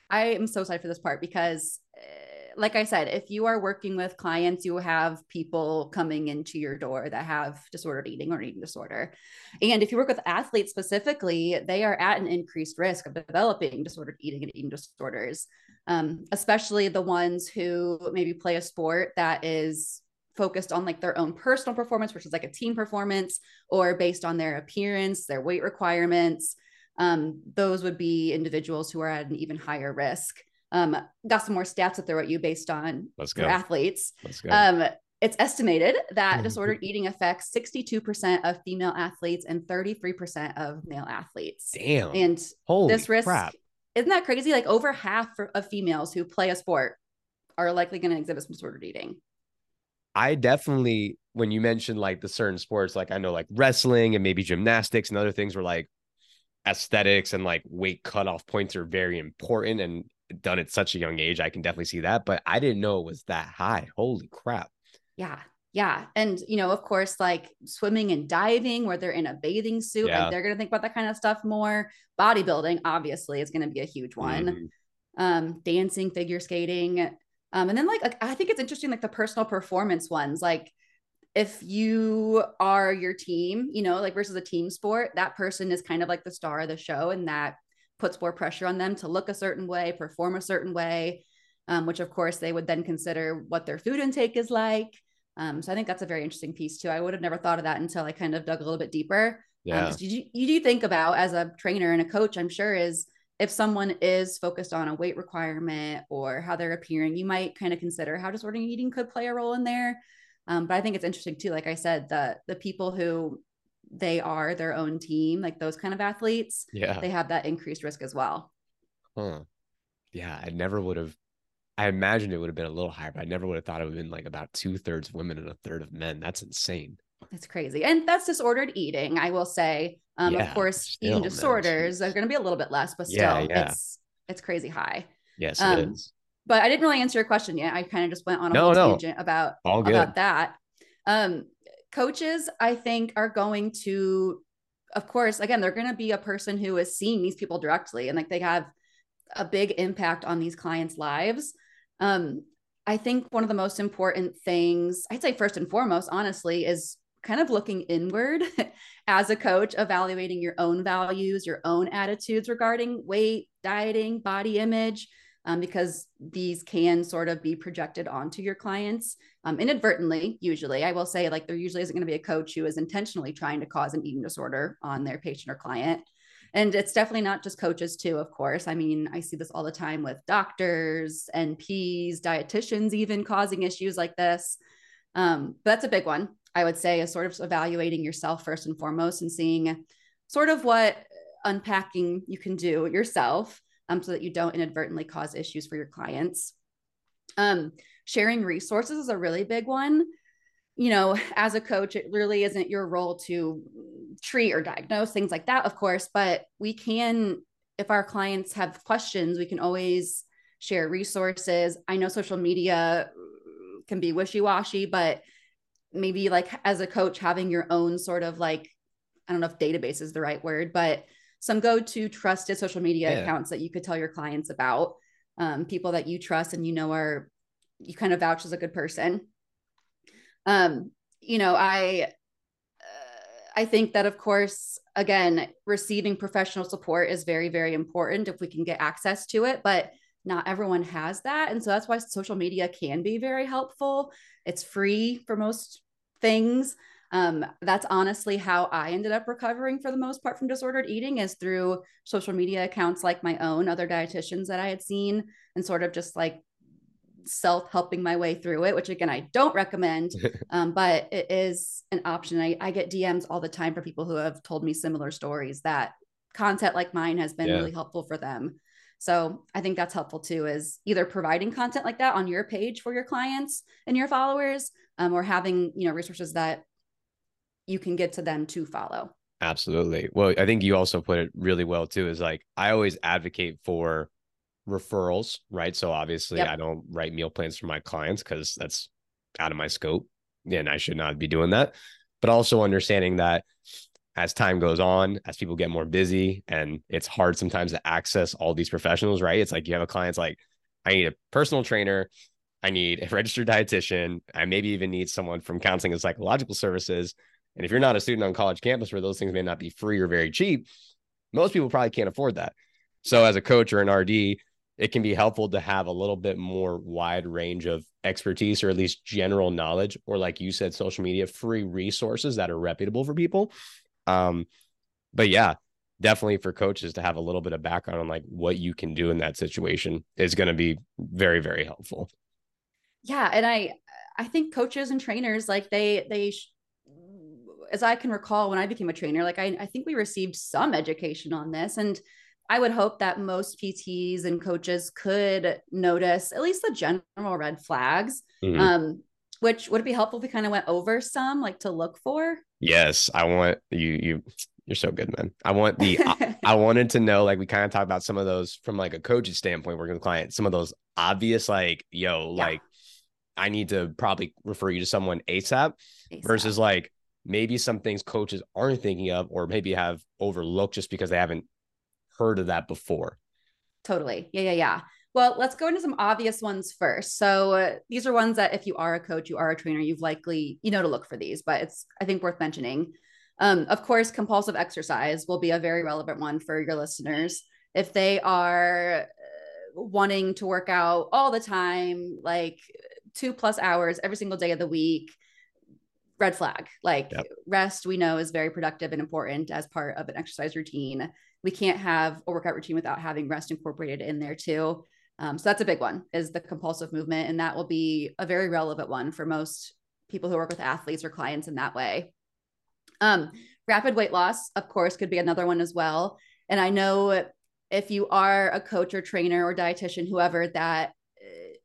I am so excited for this part because eh, like I said, if you are working with clients, you have people coming into your door that have disordered eating or eating disorder. And if you work with athletes specifically, they are at an increased risk of developing disordered eating and eating disorders, um, especially the ones who maybe play a sport that is focused on like their own personal performance which is like a team performance or based on their appearance, their weight requirements. Um, those would be individuals who are at an even higher risk. Um, got some more stats to throw at you based on Let's go. athletes. Let's go. Um, it's estimated that disordered eating affects 62% of female athletes and 33% of male athletes. Damn. And Holy this risk, crap. isn't that crazy? Like over half of females who play a sport are likely going to exhibit some disordered eating. I definitely, when you mentioned like the certain sports, like I know like wrestling and maybe gymnastics and other things were like aesthetics and like weight cutoff points are very important. And done at such a young age, I can definitely see that. But I didn't know it was that high. Holy crap. Yeah. Yeah. And, you know, of course, like swimming and diving where they're in a bathing suit, yeah. like they're going to think about that kind of stuff more. Bodybuilding, obviously, is going to be a huge one. Mm-hmm. Um, dancing, figure skating. Um, and then, like, like, I think it's interesting, like the personal performance ones. Like, if you are your team, you know, like versus a team sport, that person is kind of like the star of the show and that puts more pressure on them to look a certain way, perform a certain way, um, which of course they would then consider what their food intake is like. Um, so I think that's a very interesting piece too. I would have never thought of that until I kind of dug a little bit deeper. Um, yeah. Um, you, you do think about as a trainer and a coach, I'm sure is if someone is focused on a weight requirement or how they're appearing, you might kind of consider how disordered eating could play a role in there. Um, but I think it's interesting too. Like I said, the the people who they are their own team, like those kind of athletes, yeah, they have that increased risk as well. Huh. Yeah, I never would have. I imagined it would have been a little higher, but I never would have thought it would have been like about two thirds women and a third of men. That's insane. It's crazy, and that's disordered eating. I will say, um, yeah, of course, still, eating disorders man, are going to be a little bit less, but still, yeah, yeah. it's it's crazy high. Yes, um, it is. But I didn't really answer your question yet. I kind of just went on a no, no. tangent about about that. Um, coaches, I think, are going to, of course, again, they're going to be a person who is seeing these people directly and like they have a big impact on these clients' lives. Um, I think one of the most important things, I'd say first and foremost, honestly, is kind of looking inward as a coach, evaluating your own values, your own attitudes regarding weight, dieting, body image, um, because these can sort of be projected onto your clients um, inadvertently. Usually, I will say, like, there usually isn't going to be a coach who is intentionally trying to cause an eating disorder on their patient or client. And it's definitely not just coaches, too, of course. I mean, I see this all the time with doctors, NPs, dietitians, even causing issues like this. Um, but that's a big one, I would say, is sort of evaluating yourself first and foremost and seeing sort of what unpacking you can do yourself um, so that you don't inadvertently cause issues for your clients. Um, sharing resources is a really big one. You know, as a coach, it really isn't your role to treat or diagnose things like that, of course, but we can, if our clients have questions, we can always share resources. I know social media can be wishy washy, but maybe like as a coach, having your own sort of like, I don't know if database is the right word, but some go to trusted social media yeah. accounts that you could tell your clients about, um, people that you trust and you know are, you kind of vouch as a good person. Um, you know, I, uh, I think that of course, again, receiving professional support is very, very important if we can get access to it, but not everyone has that. And so that's why social media can be very helpful. It's free for most things um, that's honestly how I ended up recovering for the most part from disordered eating is through social media accounts like my own, other dietitians that I had seen, and sort of just like self helping my way through it, which again, I don't recommend, um, but it is an option. I, I, get DMs all the time for people who have told me similar stories that content like mine has been yeah. really helpful for them. So I think that's helpful too, is either providing content like that on your page for your clients and your followers, um, or having, you know, resources that you can get to them to follow. Absolutely. Well, I think you also put it really well too is like I always advocate for referrals, right? So obviously yep. I don't write meal plans for my clients cuz that's out of my scope and I should not be doing that. But also understanding that as time goes on, as people get more busy and it's hard sometimes to access all these professionals, right? It's like you have a client's like I need a personal trainer, I need a registered dietitian, I maybe even need someone from counseling and psychological services and if you're not a student on college campus where those things may not be free or very cheap, most people probably can't afford that. So as a coach or an RD, it can be helpful to have a little bit more wide range of expertise or at least general knowledge or like you said social media free resources that are reputable for people um but yeah definitely for coaches to have a little bit of background on like what you can do in that situation is going to be very very helpful yeah and i i think coaches and trainers like they they as I can recall when I became a trainer, like I, I think we received some education on this. And I would hope that most PTs and coaches could notice at least the general red flags. Mm-hmm. Um, which would it be helpful if we kind of went over some like to look for? Yes, I want you you you're so good, man. I want the I, I, wanted to know like we kind of talked about some of those from like a coach's standpoint working with clients, some of those obvious like yo yeah. like I need to probably refer you to someone ASAP, ASAP. versus like maybe some things coaches aren't thinking of or maybe have overlooked just because they haven't heard of that before. Totally. Yeah, yeah, yeah. Well, let's go into some obvious ones first. So uh, these are ones that if you are a coach, you are a trainer, you've likely you know to look for these, but it's I think worth mentioning. Um, of course, compulsive exercise will be a very relevant one for your listeners. If they are uh, wanting to work out all the time, like two plus hours every single day of the week, red flag. Like yep. rest, we know is very productive and important as part of an exercise routine. We can't have a workout routine without having rest incorporated in there too. Um, so that's a big one is the compulsive movement. And that will be a very relevant one for most people who work with athletes or clients in that way. Um, rapid weight loss, of course, could be another one as well. And I know if you are a coach or trainer or dietitian, whoever that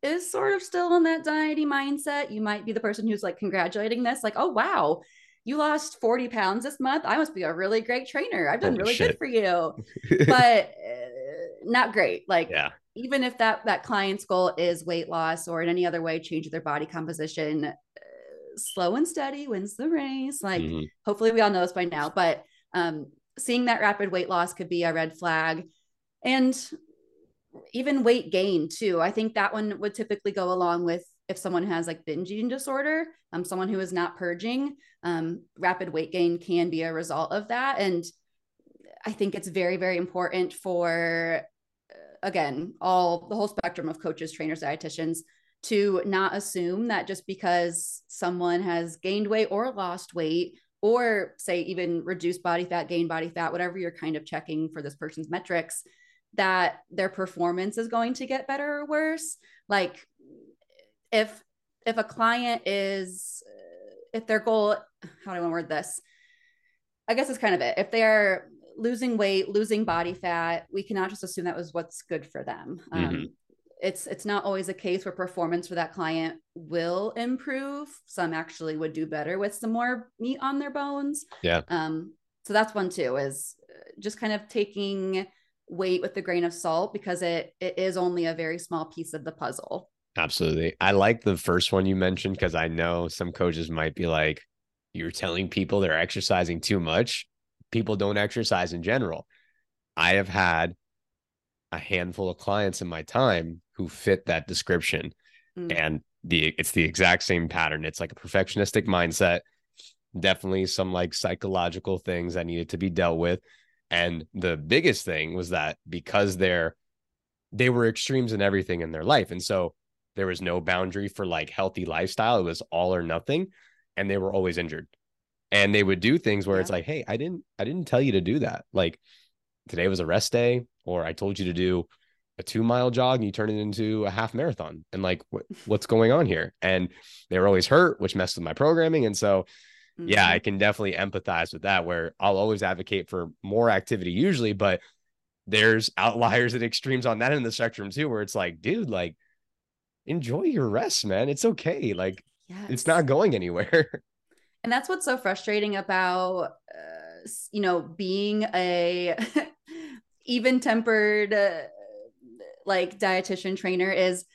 is sort of still in that diety mindset, you might be the person who's like congratulating this, like, oh, wow, you lost 40 pounds this month. I must be a really great trainer. I've done Holy really shit. good for you. but uh, not great. Like, yeah. even if that that client's goal is weight loss or in any other way change their body composition, uh, slow and steady wins the race. Like, mm-hmm. hopefully, we all know this by now. But um, seeing that rapid weight loss could be a red flag. And even weight gain too. I think that one would typically go along with if someone has like binge eating disorder, um, someone who is not purging, um, rapid weight gain can be a result of that. And I think it's very, very important for, uh, again, all the whole spectrum of coaches, trainers, dietitians to not assume that just because someone has gained weight or lost weight, or say even reduced body fat, gain body fat, whatever you're kind of checking for this person's metrics, that their performance is going to get better or worse. Like if if a client is if their goal, how do I want to word this? I guess it's kind of it. If they're losing weight, losing body fat, we cannot just assume that was what's good for them. Um, mm-hmm. Um, it's it's not always a case where performance for that client will improve. Some actually would do better with some more meat on their bones. Yeah. Um. So that's one too. Is just kind of taking weight with a grain of salt because it it is only a very small piece of the puzzle. Absolutely. I like the first one you mentioned because I know some coaches might be like, you're telling people they're exercising too much. People don't exercise in general. I have had a handful of clients in my time who fit that description. Mm. And the it's the exact same pattern. It's like a perfectionistic mindset. Definitely some like psychological things that needed to be dealt with. And the biggest thing was that because they're they were extremes in everything in their life. And so there was no boundary for like healthy lifestyle. It was all or nothing. And they were always injured. And they would do things where yeah. it's like, hey, I didn't I didn't tell you to do that. Like today was a rest day, or I told you to do a two mile jog and you turn it into a half marathon. And like wh- what's going on here? And they were always hurt, which messed with my programming. And so mm-hmm. yeah, I can definitely empathize with that where I'll always advocate for more activity usually, but there's outliers and extremes on that in the spectrum too, where it's like, dude, like enjoy your rest, man. It's okay. Like yes. it's not going anywhere. And that's what's so frustrating about, uh, you know, being a even tempered, uh, like dietitian trainer is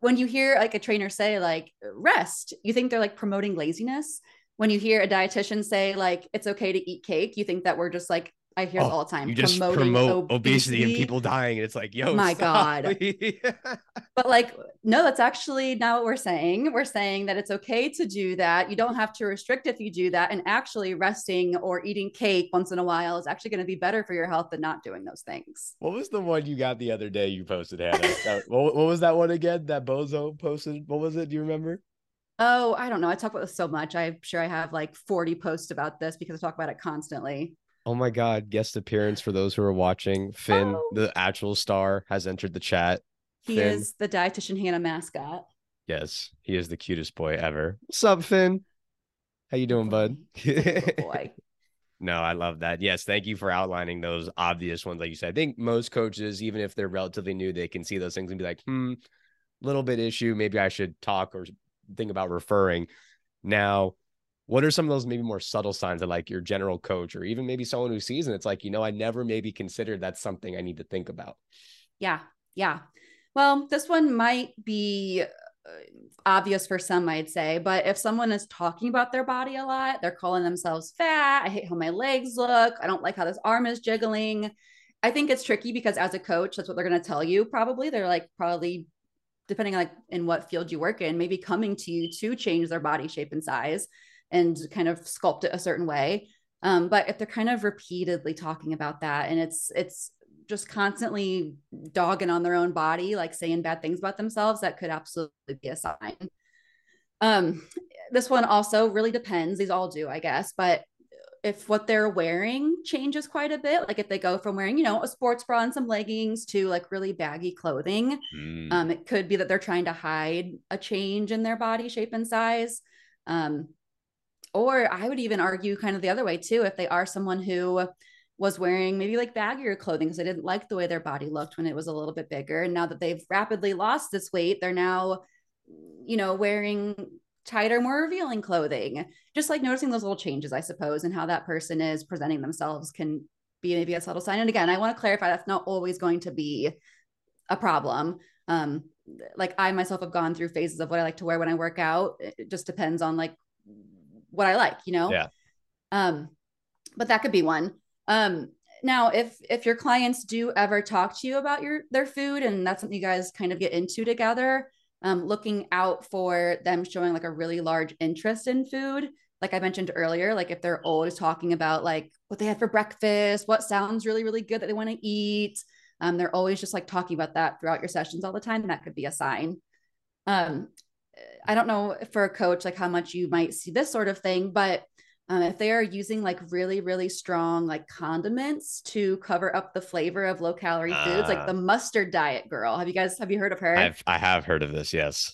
when you hear like a trainer say like rest, you think they're like promoting laziness. When you hear a dietitian say like it's okay to eat cake, you think that we're just like I hear oh, all the time. You just promote obesity. obesity. and people dying. And it's like, yo, my stop. God. but like, no, that's actually not what we're saying. We're saying that it's okay to do that. You don't have to restrict if you do that. And actually, resting or eating cake once in a while is actually going to be better for your health than not doing those things. What was the one you got the other day you posted, Hannah? Uh, what, what was that one again? That Bozo posted? What was it? Do you remember? Oh, I don't know. I talk about this so much. I'm sure I have like 40 posts about this because I talk about it constantly. Oh my God. Guest appearance for those who are watching. Finn, oh. the actual star, has entered the chat. He Finn. is the dietitian Hannah mascot. Yes, he is the cutest boy ever. What's up, Finn? How you doing, bud? boy. no, I love that. Yes, thank you for outlining those obvious ones. Like you said, I think most coaches, even if they're relatively new, they can see those things and be like, hmm, little bit issue. Maybe I should talk or think about referring. Now, what are some of those maybe more subtle signs that like your general coach or even maybe someone who sees and it's like you know i never maybe considered that's something i need to think about. Yeah yeah. Well this one might be uh, obvious for some i'd say but if someone is talking about their body a lot they're calling themselves fat i hate how my legs look i don't like how this arm is jiggling. I think it's tricky because as a coach that's what they're going to tell you probably. They're like probably depending on like in what field you work in maybe coming to you to change their body shape and size and kind of sculpt it a certain way. Um, but if they're kind of repeatedly talking about that and it's it's just constantly dogging on their own body, like saying bad things about themselves, that could absolutely be a sign. Um, this one also really depends. These all do, I guess, but if what they're wearing changes quite a bit, like if they go from wearing, you know, a sports bra and some leggings to like really baggy clothing, mm. um, it could be that they're trying to hide a change in their body shape and size. Um, or I would even argue kind of the other way too, if they are someone who was wearing maybe like baggier clothing because they didn't like the way their body looked when it was a little bit bigger. And now that they've rapidly lost this weight, they're now, you know, wearing tighter, more revealing clothing. Just like noticing those little changes, I suppose, and how that person is presenting themselves can be maybe a subtle sign. And again, I want to clarify that's not always going to be a problem. Um, like I myself have gone through phases of what I like to wear when I work out. It just depends on like what I like, you know? Yeah. Um, but that could be one. Um, now if if your clients do ever talk to you about your their food and that's something you guys kind of get into together, um, looking out for them showing like a really large interest in food. Like I mentioned earlier, like if they're always talking about like what they had for breakfast, what sounds really, really good that they want to eat. Um, they're always just like talking about that throughout your sessions all the time. That could be a sign. Um, I don't know for a coach, like how much you might see this sort of thing, but um, if they are using like really, really strong like condiments to cover up the flavor of low calorie uh, foods, like the ah. mustard diet girl. Have you guys have you heard of her? I've I have heard of this, yes.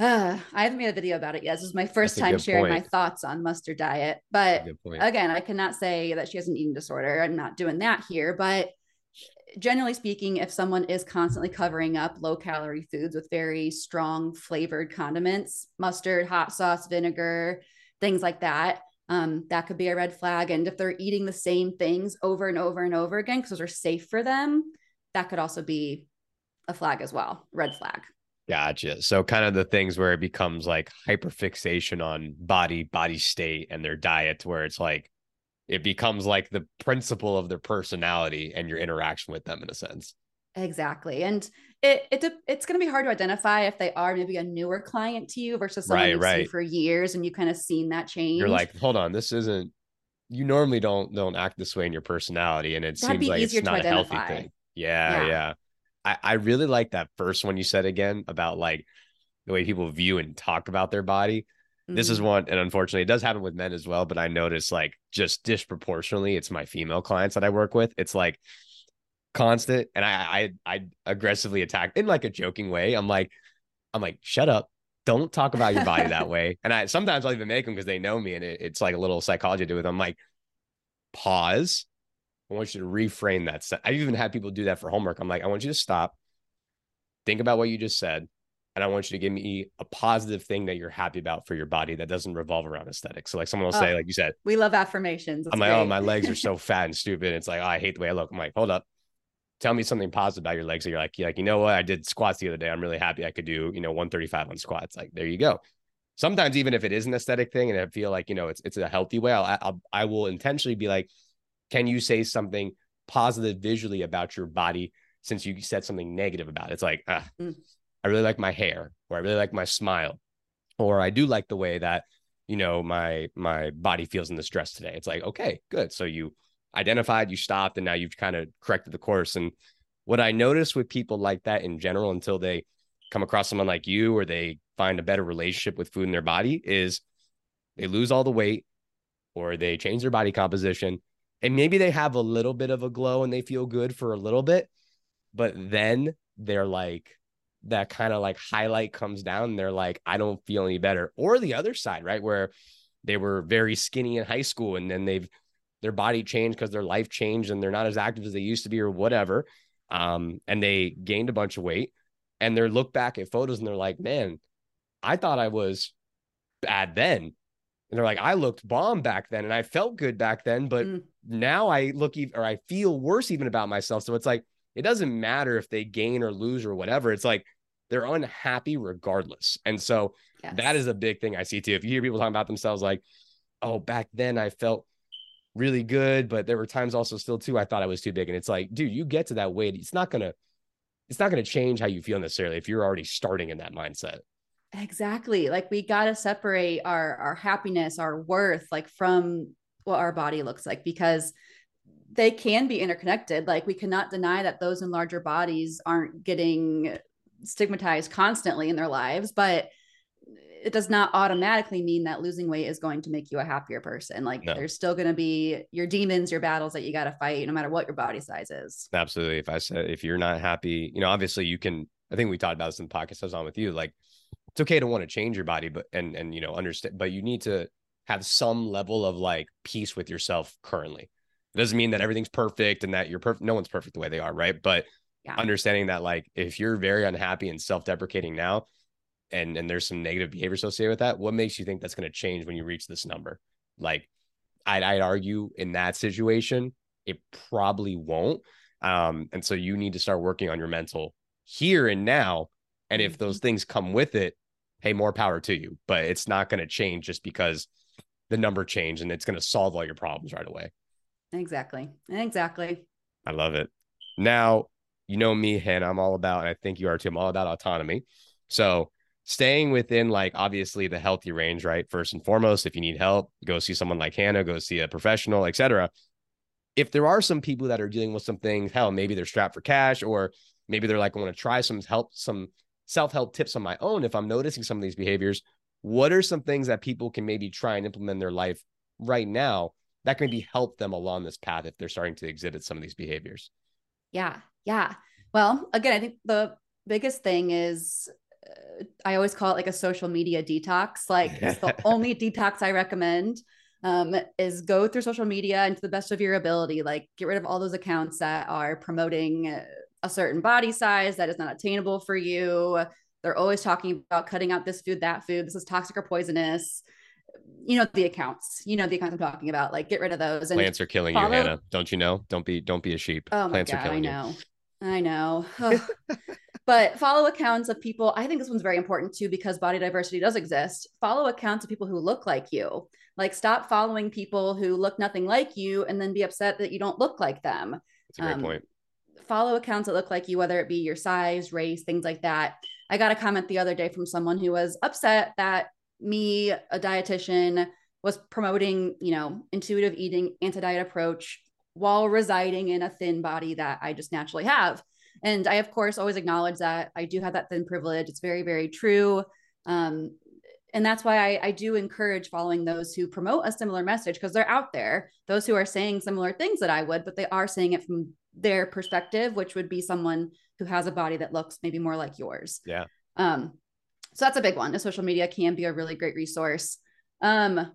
Uh, I haven't made a video about it yet. This is my first time sharing point. my thoughts on mustard diet. But again, I cannot say that she has an eating disorder. I'm not doing that here. But generally speaking, if someone is constantly covering up low calorie foods with very strong flavored condiments, mustard, hot sauce, vinegar, things like that, um, that could be a red flag. And if they're eating the same things over and over and over again, because those are safe for them, that could also be a flag as well, red flag. Gotcha. So kind of the things where it becomes like hyperfixation on body, body state and their diet, where it's like it becomes like the principle of their personality and your interaction with them in a sense. Exactly. And it, it it's going to be hard to identify if they are maybe a newer client to you versus someone right, you've right. seen for years and you kind of seen that change. You're like, hold on, this isn't you normally don't don't act this way in your personality and it That'd seems like it's not a healthy thing. Yeah, yeah, yeah. I, I really like that first one you said again about like the way people view and talk about their body. Mm-hmm. This is mm-hmm. one, and unfortunately, it does happen with men as well. But I notice like just disproportionately, it's my female clients that I work with. It's like constant and I I I aggressively attack in like a joking way. I'm like, I'm like, shut up. Don't talk about your body that way. And I sometimes I'll even make them because they know me and it, it's like a little psychology to do with them. I'm like, pause. I want you to reframe that. I've even had people do that for homework. I'm like, I want you to stop, think about what you just said, and I want you to give me a positive thing that you're happy about for your body that doesn't revolve around aesthetics. So like someone will say, oh, like you said, we love affirmations. That's I'm like, oh, my legs are so fat and stupid. It's like, oh, I hate the way I look. I'm like, hold up. Tell me something positive about your legs. So you're like, you're like, you know what? I did squats the other day. I'm really happy I could do, you know, 135 on squats. Like, there you go. Sometimes even if it is an aesthetic thing and I feel like, you know, it's it's a healthy way, I'll, I'll I will intentionally be like, can you say something positive visually about your body since you said something negative about it? It's like, ah, mm. I really like my hair, or I really like my smile, or I do like the way that you know my my body feels in this dress today. It's like okay, good. So you identified, you stopped, and now you've kind of corrected the course. And what I notice with people like that in general, until they come across someone like you or they find a better relationship with food in their body, is they lose all the weight or they change their body composition. And maybe they have a little bit of a glow and they feel good for a little bit, but then they're like, that kind of like highlight comes down they're like, I don't feel any better. Or the other side, right? Where they were very skinny in high school and then they've their body changed because their life changed and they're not as active as they used to be or whatever. Um, and they gained a bunch of weight and they look back at photos and they're like, man, I thought I was bad then. And they're like, I looked bomb back then and I felt good back then, but mm. now I look even or I feel worse even about myself. So it's like, it doesn't matter if they gain or lose or whatever. It's like they're unhappy regardless. And so yes. that is a big thing I see too. If you hear people talking about themselves like, oh, back then I felt really good, but there were times also still too, I thought I was too big. And it's like, dude, you get to that weight. It's not gonna, it's not gonna change how you feel necessarily if you're already starting in that mindset. Exactly. Like we gotta separate our our happiness, our worth, like from what our body looks like because they can be interconnected. Like we cannot deny that those in larger bodies aren't getting stigmatized constantly in their lives, but it does not automatically mean that losing weight is going to make you a happier person. Like no. there's still going to be your demons, your battles that you got to fight no matter what your body size is. Absolutely. If I said, if you're not happy, you know, obviously you can, I think we talked about this in the podcast I was on with you. Like it's okay to want to change your body, but, and, and, you know, understand, but you need to have some level of like peace with yourself currently. It doesn't mean that everything's perfect and that you're perfect. No one's perfect the way they are. Right. But yeah. understanding that like if you're very unhappy and self-deprecating now and and there's some negative behavior associated with that what makes you think that's going to change when you reach this number like I'd, I'd argue in that situation it probably won't um and so you need to start working on your mental here and now and if those mm-hmm. things come with it hey more power to you but it's not going to change just because the number changed and it's going to solve all your problems right away exactly exactly i love it now you know me, and I'm all about, and I think you are too, I'm all about autonomy. So staying within like obviously the healthy range, right? First and foremost, if you need help, go see someone like Hannah, go see a professional, etc. If there are some people that are dealing with some things, hell, maybe they're strapped for cash, or maybe they're like, I want to try some help, some self-help tips on my own. If I'm noticing some of these behaviors, what are some things that people can maybe try and implement in their life right now that can maybe help them along this path if they're starting to exhibit some of these behaviors? Yeah. Yeah. Well, again, I think the biggest thing is I always call it like a social media detox. Like it's the only detox I recommend um, is go through social media and to the best of your ability. Like get rid of all those accounts that are promoting a certain body size that is not attainable for you. They're always talking about cutting out this food, that food. This is toxic or poisonous you know the accounts you know the accounts i'm talking about like get rid of those and plants are killing follow... you hannah don't you know don't be don't be a sheep oh plants God, are killing i know you. I know. But follow accounts of people i think this one's very important too because body diversity does exist. Follow accounts of people who look like you. Like stop following people who look nothing like you and then be upset that you don't look like them. That's a great um, point. follow accounts that look like you whether it be your size race things like that. I got a comment the other day from someone who was upset that me, a dietitian, was promoting, you know, intuitive eating, anti-diet approach while residing in a thin body that I just naturally have. And I, of course, always acknowledge that I do have that thin privilege. It's very, very true. Um, and that's why I, I, do encourage following those who promote a similar message because they're out there, those who are saying similar things that I would, but they are saying it from their perspective, which would be someone who has a body that looks maybe more like yours. Yeah. Um, so that's a big one. The social media can be a really great resource. Um,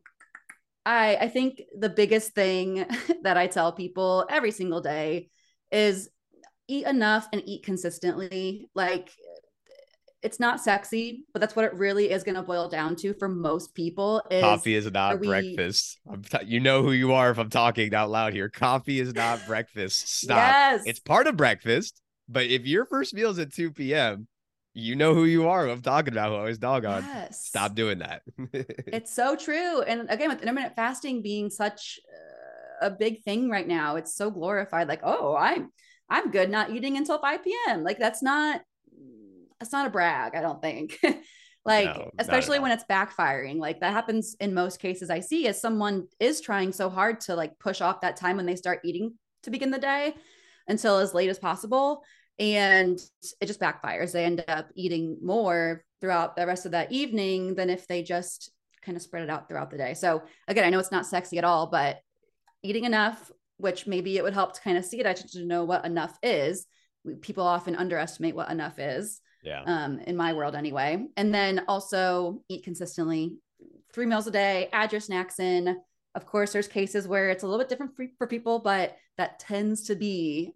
I I think the biggest thing that I tell people every single day is eat enough and eat consistently. Like it's not sexy, but that's what it really is going to boil down to for most people. Is, Coffee is not we... breakfast. T- you know who you are if I'm talking out loud here. Coffee is not breakfast. Stop. Yes. It's part of breakfast, but if your first meal is at 2 p.m., you know who you are. I'm talking about who I was dog on. Yes. Stop doing that. it's so true. And again, with intermittent fasting being such uh, a big thing right now, it's so glorified. Like, oh, I'm I'm good not eating until 5 p.m. Like that's not that's not a brag, I don't think. like no, especially when it's backfiring. Like that happens in most cases I see as someone is trying so hard to like push off that time when they start eating to begin the day until as late as possible and it just backfires. They end up eating more throughout the rest of that evening than if they just kind of spread it out throughout the day. So again, I know it's not sexy at all, but eating enough, which maybe it would help to kind of see it, I tend to know what enough is. People often underestimate what enough is. Yeah. Um, in my world anyway. And then also eat consistently, three meals a day, add your snacks in. Of course, there's cases where it's a little bit different for, for people, but that tends to be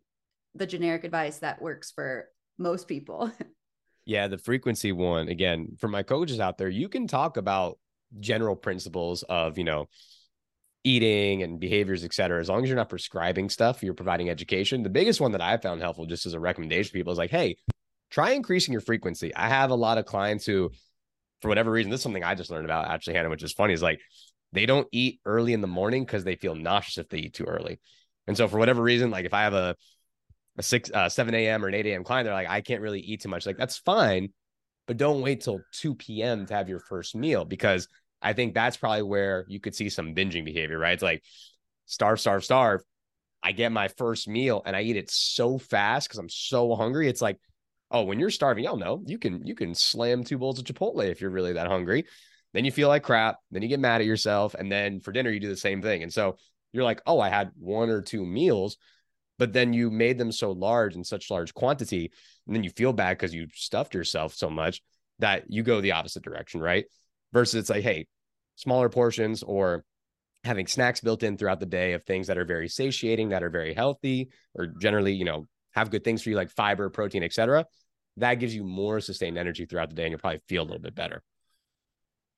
the generic advice that works for most people. yeah, the frequency one, again, for my coaches out there, you can talk about general principles of, you know, eating and behaviors, et cetera. As long as you're not prescribing stuff, you're providing education. The biggest one that I found helpful, just as a recommendation to people, is like, hey, try increasing your frequency. I have a lot of clients who, for whatever reason, this is something I just learned about actually, Hannah, which is funny, is like they don't eat early in the morning because they feel nauseous if they eat too early. And so for whatever reason, like if I have a a six, uh, 7 a.m. or an 8 a.m. client, they're like, I can't really eat too much. Like, that's fine, but don't wait till 2 p.m. to have your first meal because I think that's probably where you could see some binging behavior, right? It's like starve, starve, starve. I get my first meal and I eat it so fast because I'm so hungry. It's like, oh, when you're starving, y'all know you can you can slam two bowls of Chipotle if you're really that hungry. Then you feel like crap. Then you get mad at yourself, and then for dinner you do the same thing. And so you're like, oh, I had one or two meals, but then you made them so large in such large quantity and then you feel bad because you stuffed yourself so much that you go the opposite direction right? Versus it's like hey smaller portions or having snacks built in throughout the day of things that are very satiating that are very healthy or generally you know have good things for you like fiber protein etc that gives you more sustained energy throughout the day and you'll probably feel a little bit better.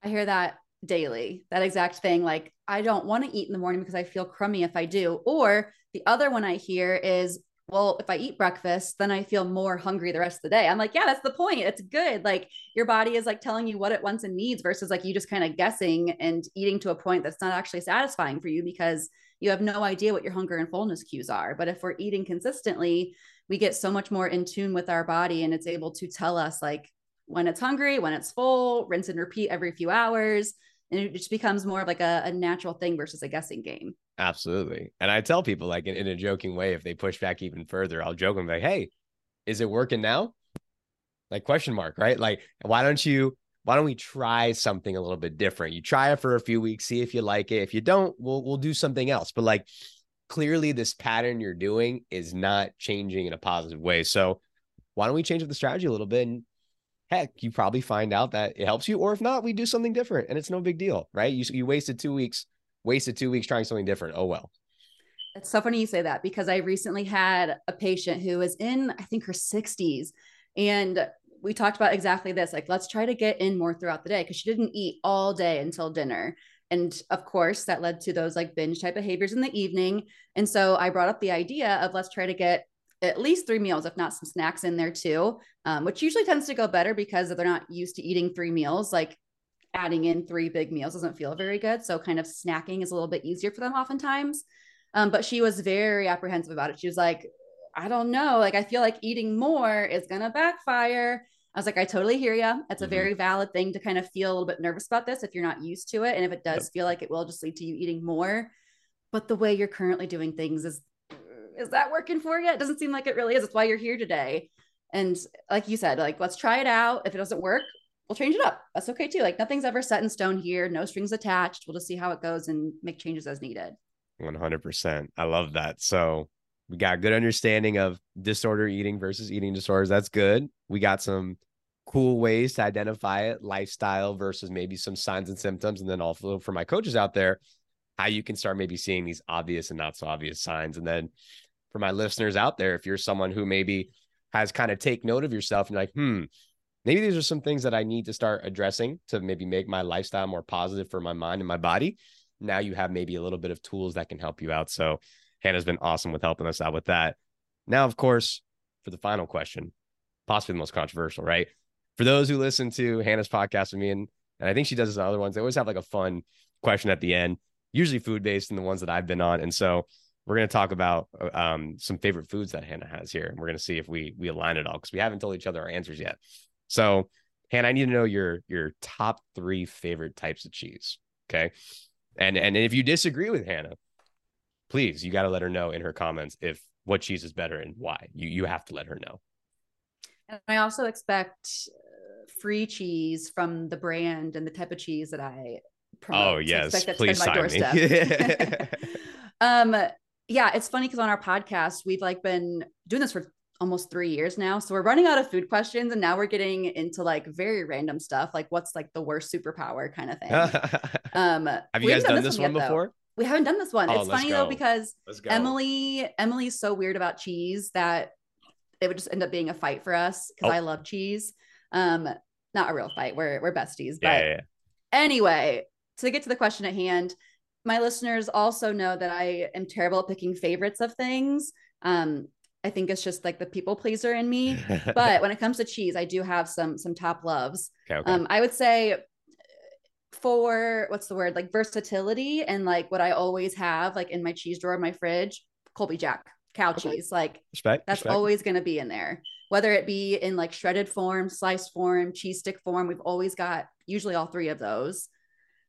I hear that daily that exact thing like i don't want to eat in the morning because i feel crummy if i do. Or the other one i hear is well if i eat breakfast then i feel more hungry the rest of the day. I'm like yeah that's the point. It's good. Like your body is like telling you what it wants and needs versus like you just kind of guessing and eating to a point that's not actually satisfying for you because you have no idea what your hunger and fullness cues are. But if we're eating consistently we get so much more in tune with our body and it's able to tell us like when it's hungry, when it's full, rinse and repeat every few hours. And it just becomes more of like a, a natural thing versus a guessing game. Absolutely. And I tell people like in, in, a joking way, if they push back even further, I'll joke and be like, hey, is it working now? Like question mark, right? Like, why don't you why don't we try something a little bit different? You try it for a few weeks, see if you like it. If you don't, we'll we'll do something else. But like clearly this pattern you're doing is not changing in a positive way. So why don't we change up the strategy a little bit and heck, you probably find out that it helps you, or if not, we do something different and it's no big deal, right? You you wasted two weeks, wasted two weeks trying something different. Oh well. It's so funny you say that because I recently had a patient who was in, I think her 60s, and we talked about exactly this. Like, let's try to get in more throughout the day because she didn't eat all day until dinner. And of course, that led to those like binge type behaviors in the evening. And so I brought up the idea of let's try to get at least three meals, if not some snacks in there too, um, which usually tends to go better because they're not used to eating three meals. Like adding in three big meals doesn't feel very good. So kind of snacking is a little bit easier for them oftentimes. Um, but she was very apprehensive about it. She was like, I don't know. Like, I feel like eating more is going to backfire. I was like, I totally hear you. That's a mm-hmm. very valid thing to kind of feel a little bit nervous about this if you're not used to it. And if it does yep. feel like it will just lead to you eating more. But the way you're currently doing things is is that working for you? It doesn't seem like it really is. That's why you're here today. And like you said, like let's try it out. If it doesn't work, we'll change it up. That's okay too. Like nothing's ever set in stone here, no strings attached. We'll just see how it goes and make changes as needed. 100%. I love that. So we got good understanding of disorder eating versus eating disorders. That's good. We got some cool ways to identify it, lifestyle versus maybe some signs and symptoms. And then also for my coaches out there, how you can start maybe seeing these obvious and not so obvious signs. And then for my listeners out there, if you're someone who maybe has kind of take note of yourself and like, hmm, maybe these are some things that I need to start addressing to maybe make my lifestyle more positive for my mind and my body. Now you have maybe a little bit of tools that can help you out. So Hannah's been awesome with helping us out with that. Now, of course, for the final question, possibly the most controversial, right? For those who listen to Hannah's podcast with me, and, and I think she does this on other ones, they always have like a fun question at the end, usually food based in the ones that I've been on. And so we're going to talk about um, some favorite foods that Hannah has here. And we're going to see if we we align it all because we haven't told each other our answers yet. So, Hannah, I need to know your your top three favorite types of cheese. Okay. And and if you disagree with Hannah, please, you got to let her know in her comments if what cheese is better and why. You you have to let her know. And I also expect uh, free cheese from the brand and the type of cheese that I promote. Oh yes, please sign me. um, yeah, it's funny because on our podcast we've like been doing this for almost three years now. So we're running out of food questions and now we're getting into like very random stuff, like what's like the worst superpower kind of thing. um, have you guys done, done, this, one, one yet, before? We haven't done this one. Oh, it's funny go. though because Emily Emily's so weird about cheese that it would just end up being a fight for us because oh. I love cheese. Um, not a real fight. We're we're besties. But yeah, yeah. anyway, to get to the question at hand, my listeners also know that I am terrible at picking favorites of things. Um, I think it's just like the people pleaser in me. but when it comes to cheese, I do have some some top loves. Okay, okay. Um, I would say for what's the word like versatility and like what I always have like in my cheese drawer in my fridge, Colby Jack cow okay. cheese. Like respect, that's respect. always going to be in there. Whether it be in like shredded form, sliced form, cheese stick form, we've always got usually all three of those.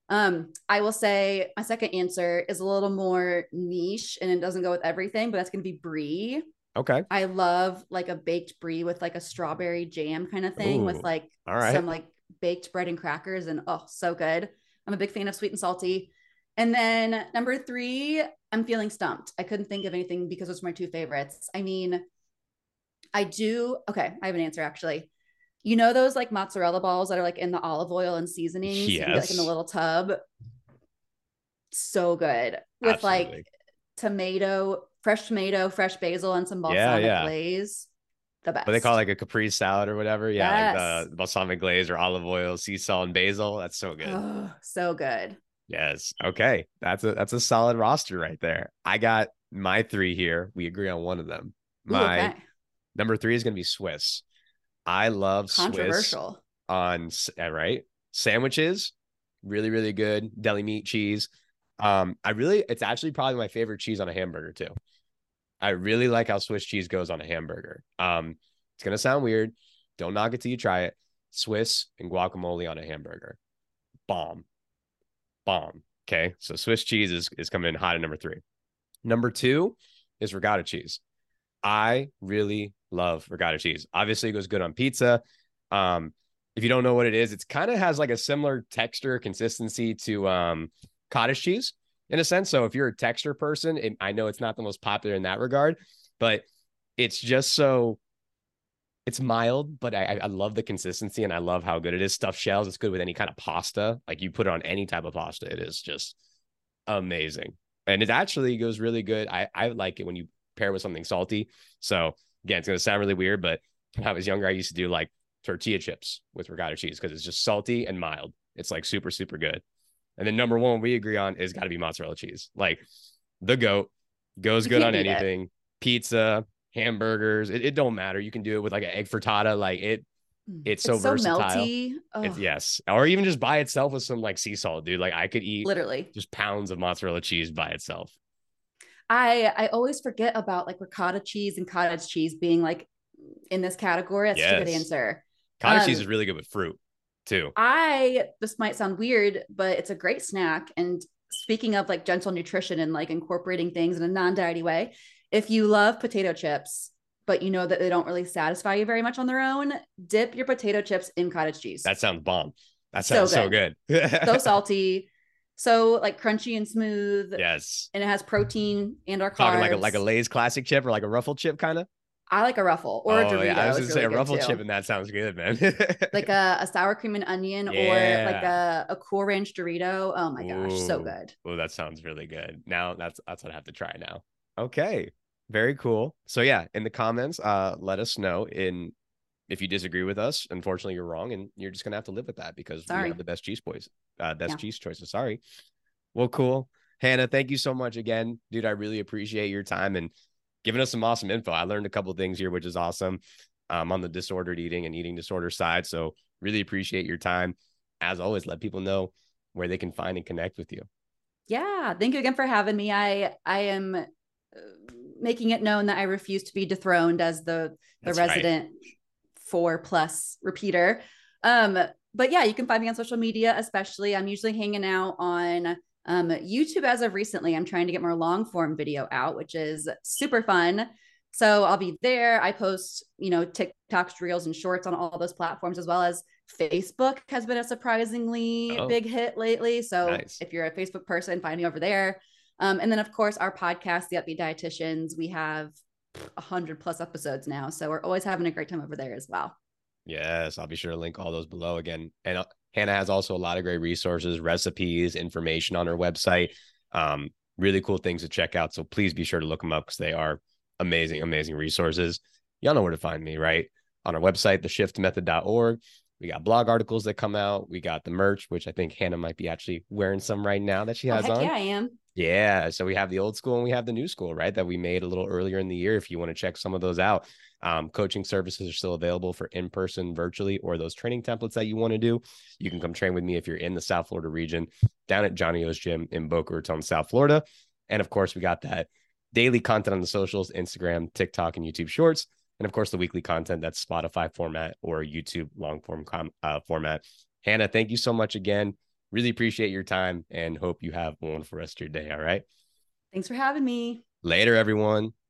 Um, I will say my second answer is a little more niche and it doesn't go with everything, but that's going to be brie. Okay. I love like a baked brie with like a strawberry jam kind of thing Ooh, with like all right. some like baked bread and crackers and oh, so good. I'm a big fan of sweet and salty. And then number three, I'm feeling stumped. I couldn't think of anything because those are my two favorites. I mean, I do. Okay, I have an answer actually. You know those like mozzarella balls that are like in the olive oil and seasoning, yes. like in the little tub. So good with Absolutely. like tomato, fresh tomato, fresh basil, and some balsamic yeah, yeah. glaze. The best. What they call it, like a caprese salad or whatever. Yeah, yes. like the balsamic glaze or olive oil, sea salt, and basil. That's so good. Oh, so good. Yes. Okay. That's a that's a solid roster right there. I got my three here. We agree on one of them. My Ooh, okay. number three is gonna be Swiss. I love controversial Swiss on right sandwiches. Really, really good deli meat cheese. Um, I really, it's actually probably my favorite cheese on a hamburger too. I really like how Swiss cheese goes on a hamburger. Um, it's gonna sound weird. Don't knock it till you try it. Swiss and guacamole on a hamburger. Bomb. Bomb. Okay. So Swiss cheese is, is coming in hot at number three. Number two is ricotta cheese. I really love ricotta cheese. Obviously, it goes good on pizza. Um, if you don't know what it is, it's kind of has like a similar texture consistency to um, cottage cheese in a sense. So if you're a texture person, it, I know it's not the most popular in that regard, but it's just so it's mild, but I, I love the consistency and I love how good it is. Stuffed shells, it's good with any kind of pasta. Like you put it on any type of pasta, it is just amazing. And it actually goes really good. I, I like it when you pair with something salty. So again, it's gonna sound really weird, but when I was younger, I used to do like tortilla chips with ricotta cheese because it's just salty and mild. It's like super, super good. And then number one we agree on is got to be mozzarella cheese. Like the goat goes you good on anything. It. Pizza, hamburgers, it, it, don't matter. You can do it with like an egg frittata. Like it, mm. it's so, so versatile. It's, yes, or even just by itself with some like sea salt, dude. Like I could eat literally just pounds of mozzarella cheese by itself. I I always forget about like ricotta cheese and cottage cheese being like in this category. That's yes. a good answer. Cottage um, cheese is really good with fruit too. I this might sound weird, but it's a great snack. And speaking of like gentle nutrition and like incorporating things in a non-diety way, if you love potato chips, but you know that they don't really satisfy you very much on their own, dip your potato chips in cottage cheese. That sounds bomb. That sounds so good. So, good. so salty. So like crunchy and smooth. Yes. And it has protein and our carbs. Talking like a like a Lay's classic chip or like a ruffle chip kind of. I like a ruffle or oh, a Dorito. Yeah. I was gonna say a ruffle chip, and that sounds good, man. like a, a, sour cream and onion, yeah. or like a, a Cool Ranch Dorito. Oh my gosh, Ooh. so good. Oh, that sounds really good. Now that's that's what I have to try now. Okay, very cool. So yeah, in the comments, uh, let us know in if you disagree with us. Unfortunately, you're wrong, and you're just gonna have to live with that because Sorry. we have the best cheese boys, uh, best yeah. cheese choices. Sorry. Well, cool. Hannah, thank you so much again, dude. I really appreciate your time and giving us some awesome info. I learned a couple things here, which is awesome um, on the disordered eating and eating disorder side. So really appreciate your time. As always, let people know where they can find and connect with you. Yeah, thank you again for having me. I I am uh, making it known that I refuse to be dethroned as the the That's resident right. Four plus repeater. Um, but yeah, you can find me on social media, especially. I'm usually hanging out on um, YouTube, as of recently, I'm trying to get more long form video out, which is super fun. So I'll be there. I post, you know, TikToks, reels, and shorts on all those platforms, as well as Facebook has been a surprisingly oh, big hit lately. So nice. if you're a Facebook person, find me over there. Um, and then, of course, our podcast, The Upbeet Dietitians, we have a hundred plus episodes now. So we're always having a great time over there as well. Yes, I'll be sure to link all those below again. And uh, Hannah has also a lot of great resources, recipes, information on her website. Um, really cool things to check out. So please be sure to look them up because they are amazing, amazing resources. Y'all know where to find me, right? On our website, theshiftmethod.org. We got blog articles that come out. We got the merch, which I think Hannah might be actually wearing some right now that she oh, has oh, on. Yeah, I am. Yeah. So we have the old school and we have the new school, right? That we made a little earlier in the year. If you want to check some of those out, um, coaching services are still available for in person, virtually, or those training templates that you want to do. You can come train with me if you're in the South Florida region down at Johnny O's Gym in Boca Raton, South Florida. And of course, we got that daily content on the socials Instagram, TikTok, and YouTube Shorts. And of course, the weekly content that's Spotify format or YouTube long form com- uh, format. Hannah, thank you so much again. Really appreciate your time and hope you have a wonderful rest of your day. All right. Thanks for having me. Later, everyone.